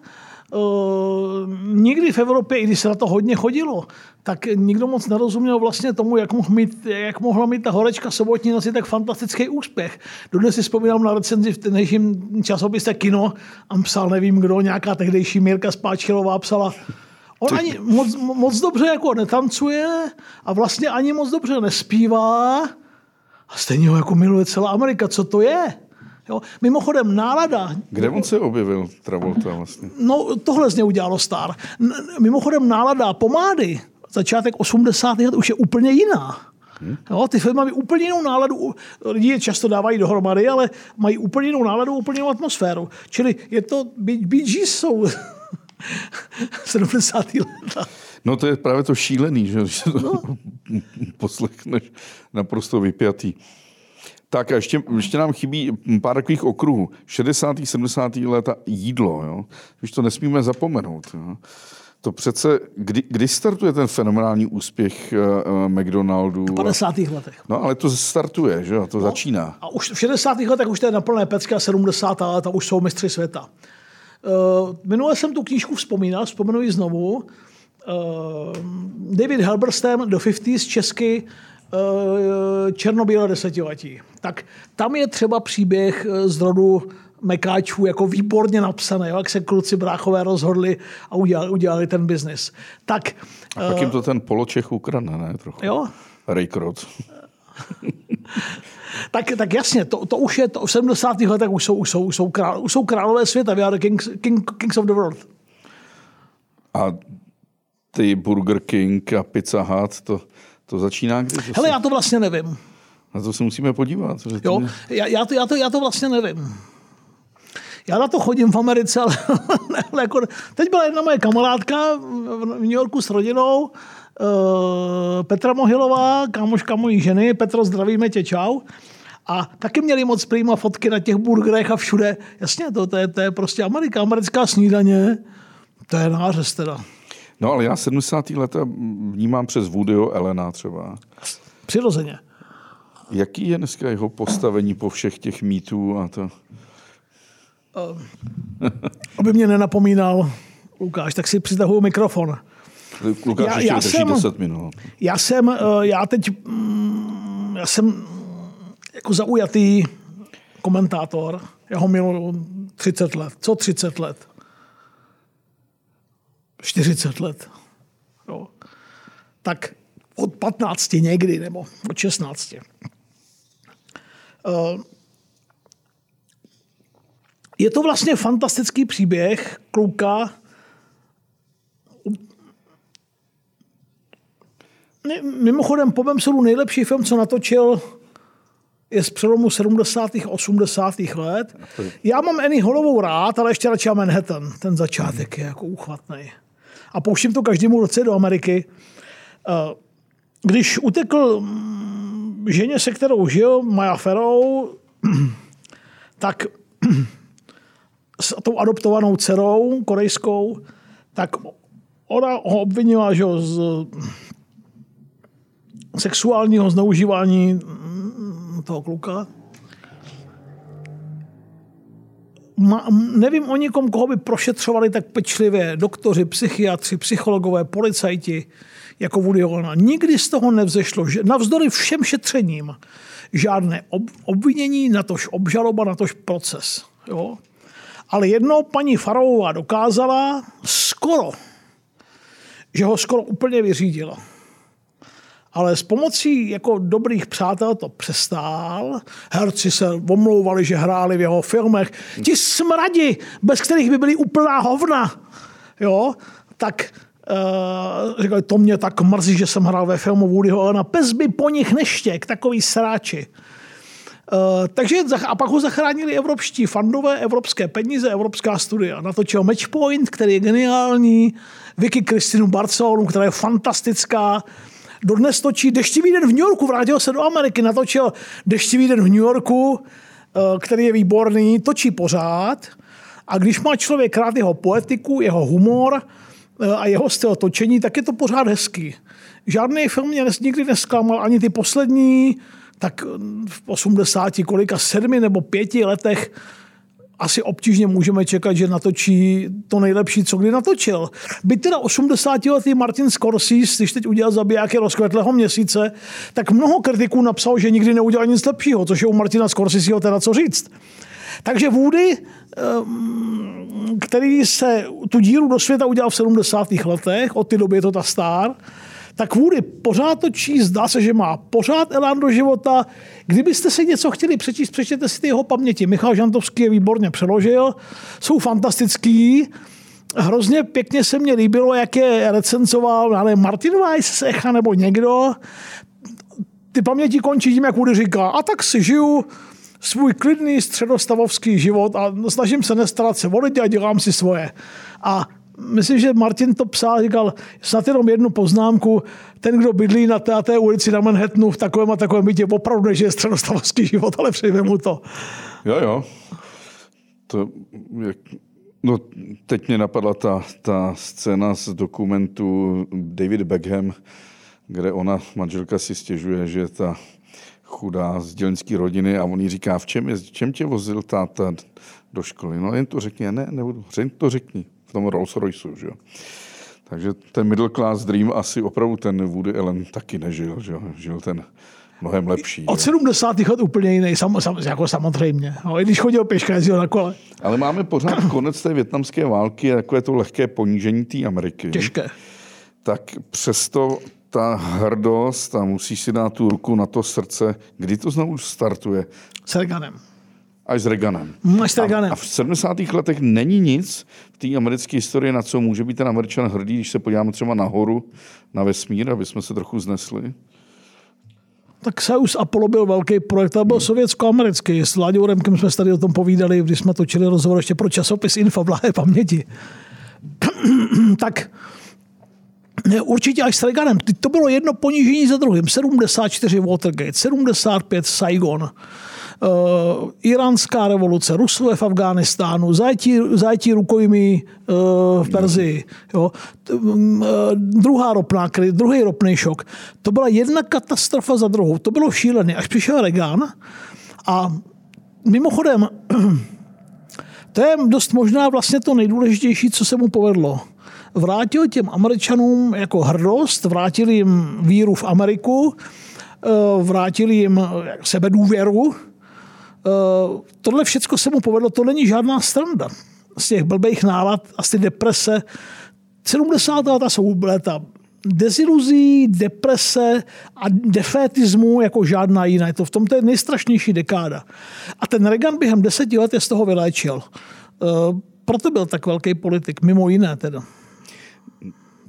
nikdy v Evropě, i když se na to hodně chodilo, tak nikdo moc nerozuměl vlastně tomu, jak, mohl mít, jak mohla mít ta horečka sobotní noci tak fantastický úspěch. Dodnes si vzpomínám na recenzi v tehdejším časopise Kino a psal, nevím kdo, nějaká tehdejší Mírka Spáčilová psala, On ani moc, moc dobře jako netancuje a vlastně ani moc dobře nespívá a stejně ho jako miluje celá Amerika. Co to je? Jo? Mimochodem, nálada... Kde on se objevil, Travolta vlastně? No, tohle z něj udělalo star. Mimochodem, nálada pomády začátek 80. let už je úplně jiná. Hmm. Jo, ty filmy mají úplně jinou náladu, lidi je často dávají dohromady, ale mají úplně jinou náladu, úplně jinou atmosféru. Čili je to, Bee Gees jsou 70. let. No to je právě to šílený, že, že to no. poslechneš naprosto vypjatý. Tak a ještě, ještě nám chybí pár takových okruhů. 60. 70. leta jídlo, jo? Už to nesmíme zapomenout. Jo? To přece, kdy, kdy startuje ten fenomenální úspěch uh, McDonaldu? V 50. letech. No ale to startuje, že jo, to no, začíná. A už v 60. letech už to je na plné pecky a 70. leta už jsou mistři světa. Uh, minule jsem tu knížku vzpomínal, vzpomenu ji znovu. Uh, David Halberstam do 50s česky uh, Černobílé desetiletí. Tak tam je třeba příběh z rodu mekáčů jako výborně napsané, jak se kluci bráchové rozhodli a udělali, udělali ten biznis. Tak, a pak jim to ten poločech ukradne, ne? Trochu. Jo. Raycrot. tak, tak jasně, to, to už je, to v 70. letech už jsou, už jsou, už jsou, král, už jsou králové světa, we are the kings, king, kings of the world. A ty Burger King a Pizza Hut, to, to začíná kdy? Hele, já to vlastně nevím. Na to se musíme podívat. Jo, já, já, to, já, to, já to vlastně nevím. Já na to chodím v Americe, ale, ale jako, teď byla jedna moje kamarádka v New Yorku s rodinou, uh, Petra Mohilová, kámoška mojí ženy. Petro, zdravíme tě, čau. A taky měli moc prýma fotky na těch burgerech a všude. Jasně, to, to, je, to je prostě Amerika, americká snídaně. To je nářez teda. No ale já 70. leta vnímám přes Woodyho Elena třeba. Přirozeně. Jaký je dneska jeho postavení po všech těch mýtů a to? Uh, aby mě nenapomínal Lukáš, tak si přitahuji mikrofon. Lukáš já, ještě já jsem, 10 minut. Já jsem, uh, já teď, mm, já jsem jako zaujatý komentátor. Já ho miluji 30 let. Co 30 let? 40 let. Jo. Tak od 15 někdy, nebo od 16. Uh, je to vlastně fantastický příběh kluka, Mimochodem, po mém soudu nejlepší film, co natočil, je z přelomu 70. a 80. let. Já mám Annie Holovou rád, ale ještě radši Manhattan. Ten začátek je jako uchvatný. A pouštím to každému roce do Ameriky. Eh, když utekl mm, ženě, se kterou žil, Maja Ferou, tak s tou adoptovanou dcerou korejskou, tak ona ho obvinila že z sexuálního zneužívání toho kluka. Ma, nevím o někom, koho by prošetřovali tak pečlivě doktoři, psychiatři, psychologové, policajti, jako Woody Allen. Nikdy z toho nevzešlo, že navzdory všem šetřením, žádné ob, obvinění, natož obžaloba, natož proces. Jo? Ale jednou paní Farová dokázala skoro, že ho skoro úplně vyřídila. Ale s pomocí jako dobrých přátel to přestál. Herci se omlouvali, že hráli v jeho filmech. Ti smradi, bez kterých by byly úplná hovna. Jo? Tak uh, říkali, to mě tak mrzí, že jsem hrál ve filmu Woodyho Allena. Pes by po nich neštěk, takový sráči. Uh, takže a pak ho zachránili evropští fandové, evropské peníze, evropská studia. Natočil Matchpoint, který je geniální, Vicky Kristinu Barcelonu, která je fantastická, dodnes točí Deštivý den v New Yorku, vrátil se do Ameriky, natočil Deštivý den v New Yorku, uh, který je výborný, točí pořád. A když má člověk rád jeho poetiku, jeho humor uh, a jeho styl točení, tak je to pořád hezký. Žádný film mě nikdy nesklamal, ani ty poslední, tak v 80 kolika sedmi nebo pěti letech asi obtížně můžeme čekat, že natočí to nejlepší, co kdy natočil. Byť teda 80-letý Martin Scorsese, když teď udělal zabijáky rozkvetlého měsíce, tak mnoho kritiků napsal, že nikdy neudělal nic lepšího, což je u Martina Scorseseho teda co říct. Takže Woody, ehm, který se tu díru do světa udělal v 70. letech, od té doby je to ta star, tak Woody pořád to zdá se, že má pořád elán do života. Kdybyste si něco chtěli přečíst, přečtěte si ty jeho paměti. Michal Žantovský je výborně přeložil, jsou fantastický. Hrozně pěkně se mně líbilo, jak je recenzoval ale Martin Weiss z Echa nebo někdo. Ty paměti končí tím, jak Woody říká, a tak si žiju svůj klidný středostavovský život a snažím se nestarat se o lidi a dělám si svoje. A myslím, že Martin to psal, říkal snad jenom jednu poznámku, ten, kdo bydlí na té, té ulici na Manhattanu v takovém a takovém bytě, opravdu nežije středostavovský život, ale přejme mu to. Jo, jo. To, jak, no, teď mě napadla ta, ta scéna z dokumentu David Beckham, kde ona, manželka si stěžuje, že ta chudá z dělnické rodiny a on jí říká, v čem, je, v čem tě vozil táta do školy? No jen to řekni, ne, nebudu, jen to řekni v tom Rolls Royceu, že jo. Takže ten middle class dream asi opravdu ten Woody Allen taky nežil, že jo. Žil ten mnohem lepší. Od 70. let úplně jiný, sam, sam, jako samozřejmě. No, I když chodil pěška, jezdil na kole. Ale máme pořád konec té větnamské války a takové to lehké ponížení té Ameriky. Těžké. Tak přesto ta hrdost a musíš si dát tu ruku na to srdce. Kdy to znovu startuje? S Reganem. Až s Reganem. Mm, až s Reganem. A, a v 70. letech není nic v té americké historii, na co může být ten Američan hrdý, když se podíváme třeba nahoru, na vesmír, aby jsme se trochu znesli. Tak Soyuz Apollo byl velký projekt, a byl hmm. sovětsko-americký. S Láďou Remkem jsme tady o tom povídali, když jsme točili rozhovor ještě pro časopis Info v paměti. tak určitě až s Reaganem. To bylo jedno ponížení za druhým. 74 Watergate, 75 Saigon, uh, iránská revoluce, Rusové v Afghánistánu, zajetí, zajetí rukojmí uh, v Perzii, jo. Uh, druhá ropná, druhý ropný šok. To byla jedna katastrofa za druhou. To bylo šílené. Až přišel Reagan a mimochodem, to je dost možná vlastně to nejdůležitější, co se mu povedlo vrátil těm Američanům jako hrdost, vrátil jim víru v Ameriku, vrátil jim sebedůvěru. Eh, tohle všechno se mu povedlo, to není žádná stranda. Z těch blbých nálad a z ty deprese. 70. léta jsou léta deziluzí, deprese a defétismu jako žádná jiná. Je to v tom to je nejstrašnější dekáda. A ten Reagan během deseti let je z toho vyléčil. Eh, proto byl tak velký politik, mimo jiné teda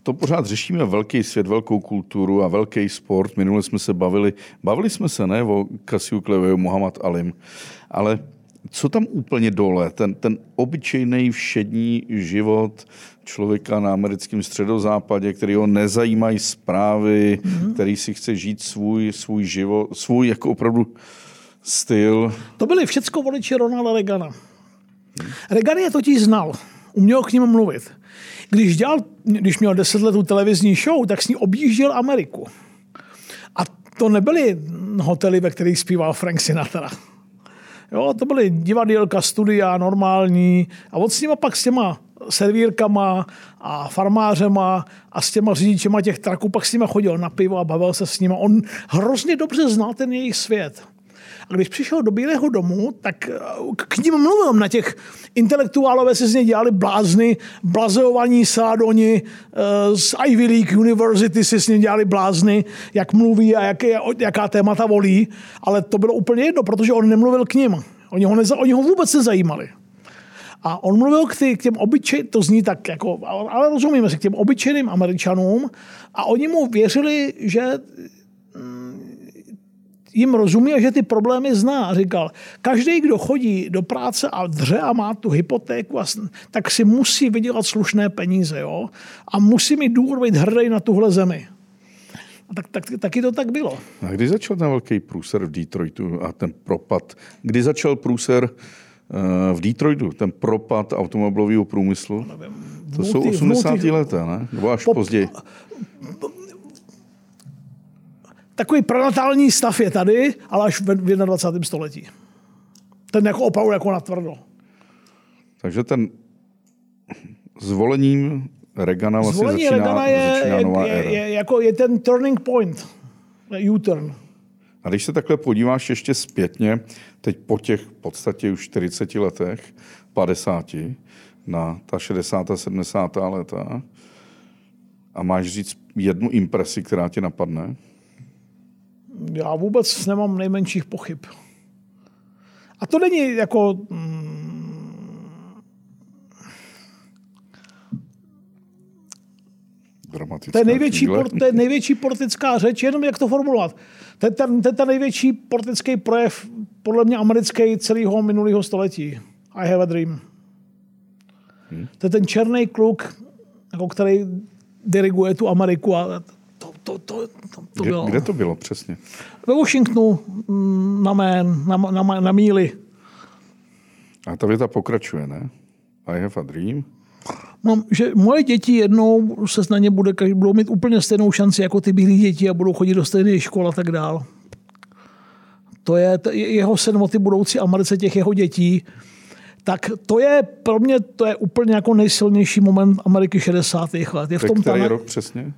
to pořád řešíme velký svět, velkou kulturu a velký sport. Minule jsme se bavili, bavili jsme se, ne, o Kasiu Kleveju, Muhammad Alim, ale co tam úplně dole, ten, ten obyčejný všední život člověka na americkém středozápadě, který ho nezajímají zprávy, mm-hmm. který si chce žít svůj, svůj život, svůj jako opravdu styl. To byli všecko voliči Ronalda Regana. Reagan je totiž znal, uměl k ním mluvit. Když, dělal, když měl deset let tu televizní show, tak s ní objížděl Ameriku. A to nebyly hotely, ve kterých zpíval Frank Sinatra. Jo, to byly divadílka, studia, normální. A on s nima pak s těma servírkama a farmářema a s těma řidičema těch traků pak s nima chodil na pivo a bavil se s nima. On hrozně dobře znal ten jejich svět. A když přišel do Bílého domu, tak eh, k ním mluvil na těch intelektuálové se z něj dělali blázny, blazeovaní sádoni eh, z Ivy League University si s ním dělali blázny, jak mluví a jaké, jaká témata volí, ale to bylo úplně jedno, protože on nemluvil k ním. Oni ho, neza, oni ho vůbec nezajímali. A on mluvil k, ty, k těm obyčejným, to zní tak jako, ale rozumíme si, k těm obyčejným američanům a oni mu věřili, že jim rozumí a že ty problémy zná. A říkal, každý, kdo chodí do práce a dře a má tu hypotéku, tak si musí vydělat slušné peníze. Jo? A musí mít důvod být hrdý na tuhle zemi. A tak, tak, taky to tak bylo. A kdy začal ten velký průser v Detroitu a ten propad? Kdy začal průser eh, v Detroitu, ten propad automobilového průmyslu? To jsou 80. leta, ne? Nebo až po, později? Takový prenatální stav je tady, ale až v 21. století. Ten jako opravdu jako natvrdo. Takže ten zvolením Regana vlastně Zvolení začíná, Regana je, začíná nová je, éra. je, jako je ten turning point, U-turn. A když se takhle podíváš ještě zpětně, teď po těch v podstatě už 40 letech, 50, na ta 60. 70. léta, a máš říct jednu impresi, která tě napadne, Já vůbec nemám nejmenších pochyb. A to není jako... mm, To je, největší, por- to je největší politická řeč, jenom jak to formulovat. To je ten, to je ten největší politický projev, podle mě americký celého minulého století. I have a dream. Hmm. To je ten černý kluk, jako který diriguje tu Ameriku a to, to, to, to, bylo. kde to bylo přesně? Ve Washingtonu mm, na, mén, na, na, na míli. A ta věta pokračuje, ne? I have a dream. Mám, že moje děti jednou se na ně bude, budou mít úplně stejnou šanci jako ty bílé děti a budou chodit do stejné školy a tak dál. To je je jeho sen o ty budoucí Americe těch jeho dětí. Tak to je pro mě to je úplně jako nejsilnější moment Ameriky 60. let. Je v tom který ta, rok přesně?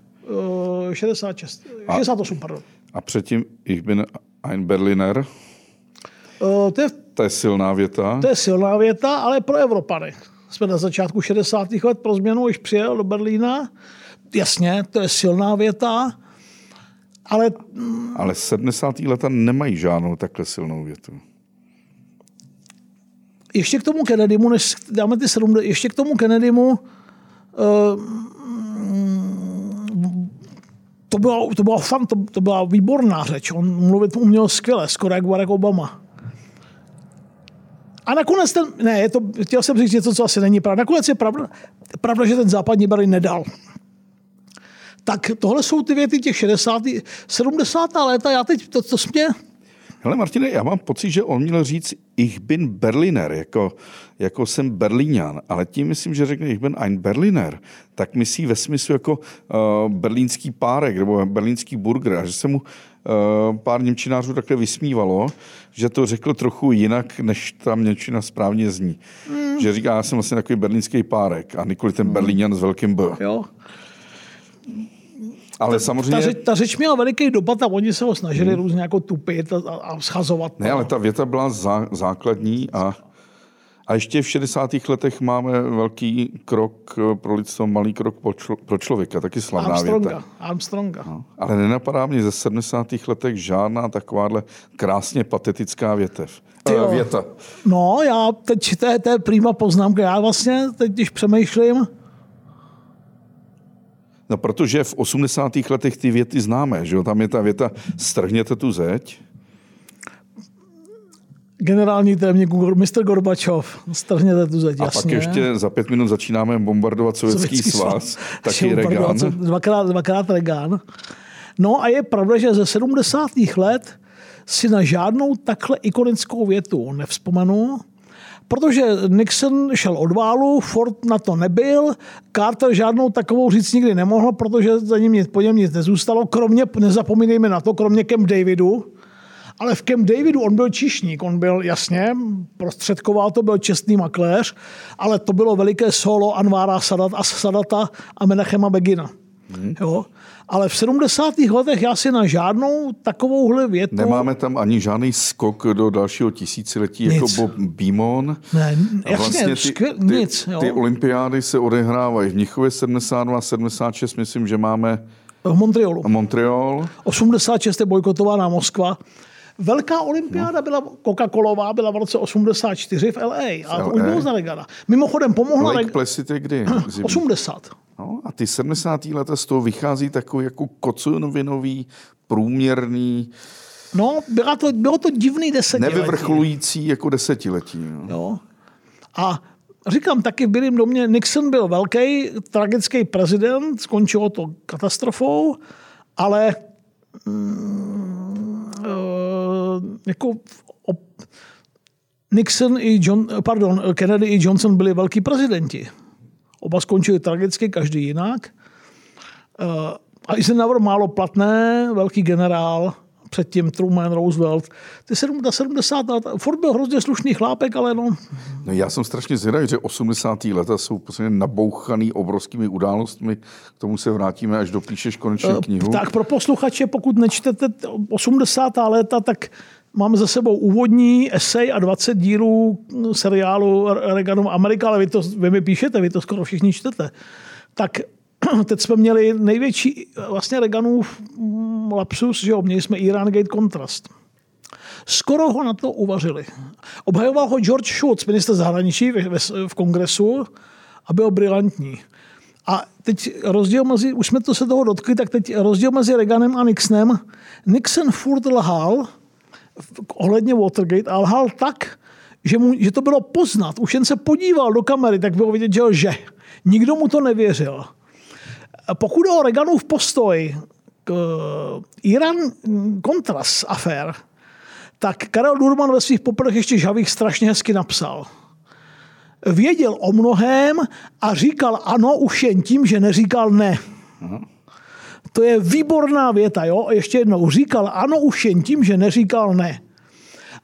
Uh, 66, 68, pardon. A předtím Ich bin ein Berliner. Uh, to, je, To je silná věta. to je silná věta, ale pro Evropany. Jsme na začátku 60. let pro změnu, když přijel do Berlína. Jasně, to je silná věta, ale Ale 70. leta nemají žádnou takhle silnou větu. ještě k tomu Kennedymu, než dáme ty 7, ještě k tomu Kennedymu, uh, to byla, to byla, fan, to, to byla výborná řeč. On mluvit uměl skvěle, skoro jak Barack Obama. A nakonec ten, ne, je to, chtěl jsem říct něco, co asi není pravda. Nakonec je pravda, pravda že ten západní Berlín nedal. Tak tohle jsou ty věty těch 60. 70. léta. Já teď, to, to mě, Hele Martine, já mám pocit, že on měl říct Ich bin Berliner, jako, jako jsem Berlíňan, ale tím myslím, že řekne Ich bin ein Berliner, tak myslí ve smyslu jako uh, berlínský párek nebo berlínský burger a že se mu uh, pár Němčinářů takhle vysmívalo, že to řekl trochu jinak, než ta Němčina správně zní. Mm. Že říká, já jsem vlastně takový berlínský párek a nikoli ten Berlíňan s velkým B. jo, Ale ta, samozřejmě... řeč, ta řeč měla veliký dopad a oni se ho snažili hmm. různě jako tupit a, a, schazovat. Ne, ale ta věta byla zá, základní a, a ještě v 60. letech máme velký krok pro lidstvo, malý krok pro, člo, pro člověka, taky slavná Armstronga. věta. Armstronga. No, ale nenapadá mě ze 70. letech žádná takováhle krásně patetická větev. jo. Uh, věta. No, já teď, to je, to je prýma poznámka. Já vlastně teď, když přemýšlím, No, protože v 80. letech ty věty známe, že jo? Tam je ta věta, strhněte tu zeď. generální témník Mr. Gorbačov, strhněte tu zeď, A jasně. pak ještě za pět minut začínáme bombardovat Sovětský, svaz, taky Šel Reagan. bombardovat Dvakrát, dvakrát Reagan. No a je pravda, že ze 70. let si na žádnou takhle ikonickou větu nevzpomenu, protože Nixon šel od válu, Ford na to nebyl, Carter žádnou takovou říct nikdy nemohl, protože za ním nic, po něm nic nezůstalo, kromě, nezapomínejme na to, kromě Camp Davidu, ale v Camp Davidu on byl čišník, on byl jasně, prostředkoval to, byl čestný makléř, ale to bylo veliké solo Anvára Sadat a Sadata a Menachema Begina. Hmm. Jo? Ale v 70. letech já si na žádnou takovouhle větu... Nemáme tam ani žádný skok do dalšího tisíciletí, jako Nic. Bob Beamon. Ne, jasně, ty, skvěl, ty, nic. Jo. ty olympiády se odehrávají v Mnichově 72, 76, myslím, že máme v Montrealu. Montreal. 86 je bojkotovaná Moskva. Velká olympiáda byla Coca-Colová, byla v roce 84 v LA. A to už bylo za Regana. Mimochodem pomohla Lake Reg- Placid je kdy? Zimní. 80. No, a ty 70. leta z toho vychází takový jako koconovinový, průměrný, No, byla to, bylo to divný desetiletí. nevyvrcholující jako desetiletí. No. Jo. A říkám taky v Bílém domě, Nixon byl velký, tragický prezident, skončilo to katastrofou, ale mm, jako op, Nixon i John, pardon, Kennedy i Johnson byli velký prezidenti. Oba skončili tragicky, každý jinak. Eh, Eisenhower málo platné, velký generál, předtím Truman, Roosevelt. Ty 70. let, Ford byl hrozně slušný chlápek, ale no... no já jsem strašně zvědavý, že 80. leta jsou prostě nabouchaný obrovskými událostmi. K tomu se vrátíme, až dopíšeš konečně eh, knihu. Tak pro posluchače, pokud nečtete 80. léta, tak máme za sebou úvodní esej a 20 dílů seriálu Reaganova Amerika, ale vy, to, vy mi píšete, vy to skoro všichni čtete. Tak teď jsme měli největší vlastně Reaganův lapsus, že jo, měli jsme Iran Gate Contrast. Skoro ho na to uvařili. Obhajoval ho George Shultz, minister zahraničí v, v, v kongresu a byl brilantní. A teď rozdíl mezi, už jsme to se toho dotkli, tak teď rozdíl mezi Reaganem a Nixonem. Nixon furt lhal ohledně Watergate a lhal tak, že, mu, že to bylo poznat. Už jen se podíval do kamery, tak bylo vidět, že lže. Nikdo mu to nevěřil. Pokud o Reaganův postoj k Iran Contras afér, tak Karel Durman ve svých poprdech ještě žavých strašně hezky napsal. Věděl o mnohém a říkal ano už jen tím, že neříkal ne. To je výborná věta, jo? A ještě jednou říkal ano už jen tím, že neříkal ne.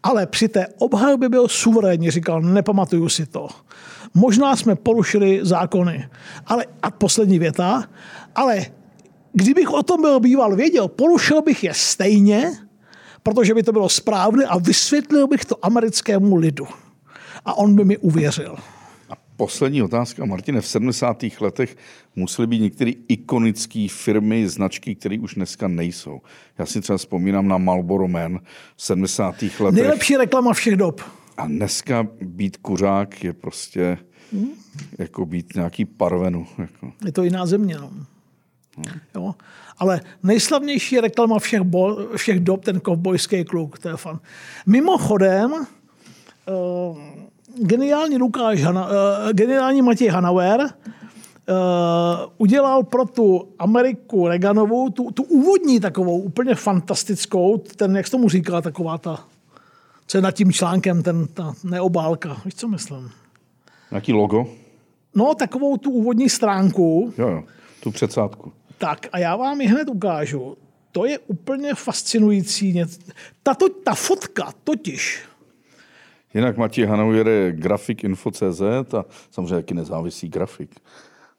Ale při té obhajobě byl suverénně, říkal, nepamatuju si to. Možná jsme porušili zákony. Ale, a poslední věta, ale kdybych o tom byl býval věděl, porušil bych je stejně, protože by to bylo správné a vysvětlil bych to americkému lidu. A on by mi uvěřil. A poslední otázka, Martine. V 70. letech musely být některé ikonické firmy, značky, které už dneska nejsou. Já si třeba vzpomínám na Marlboro Man v 70. letech. Nejlepší reklama všech dob. A dneska být kuřák je prostě hmm? jako být nějaký parvenu. Jako. Je to jiná země. No. Hmm. Jo? Ale nejslavnější reklama všech, bo, všech dob, ten kovbojský kluk, to je fan. Mimochodem, uh, geniální Lukáš, Hana, uh, geniální Matěj Hanauer uh, udělal pro tu Ameriku Reaganovou, tu, tu úvodní takovou, úplně fantastickou, ten, jak se tomu říká, taková ta, co je nad tím článkem, ten, ta neobálka. Víš, co myslím? Nějaký logo? No, takovou tu úvodní stránku. Jo, jo, tu předsádku. Tak a já vám ji hned ukážu. To je úplně fascinující. Tato, ta fotka totiž. Jinak Matěj Hanauer je grafik Info.cz a samozřejmě jaký nezávislý grafik,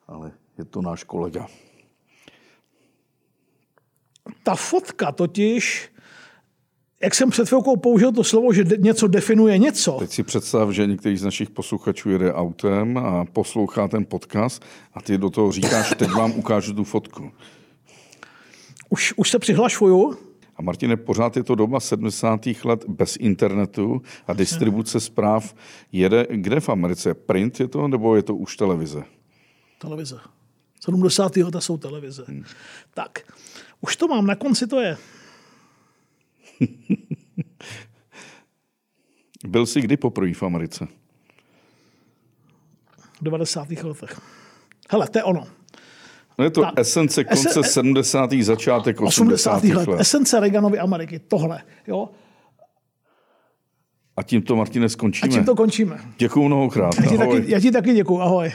ale je to náš kolega. Ta fotka totiž jak jsem před chvilkou použil to slovo, že něco definuje něco. Teď si představ, že některý z našich posluchačů jede autem a poslouchá ten podcast a ty do toho říkáš, teď vám ukážu tu fotku. Už, už se přihlašuju. A Martine, pořád je to doba 70. let bez internetu a distribuce zpráv jede kde v Americe? Print je to, nebo je to už televize? Televize. 70. let jsou televize. Hmm. Tak, už to mám, na konci to je. Byl jsi kdy poprvé v Americe? V 90. letech. Hele, to je ono. No je to Ta, esence konce esen, 70. začátek 80. 80. let. let. Esence Reaganovy Ameriky, tohle. Jo? A tímto, Martine, skončíme. A tím to končíme. Děkuju mnohokrát. Já ti, taky, já ti taky děkuju. Ahoj.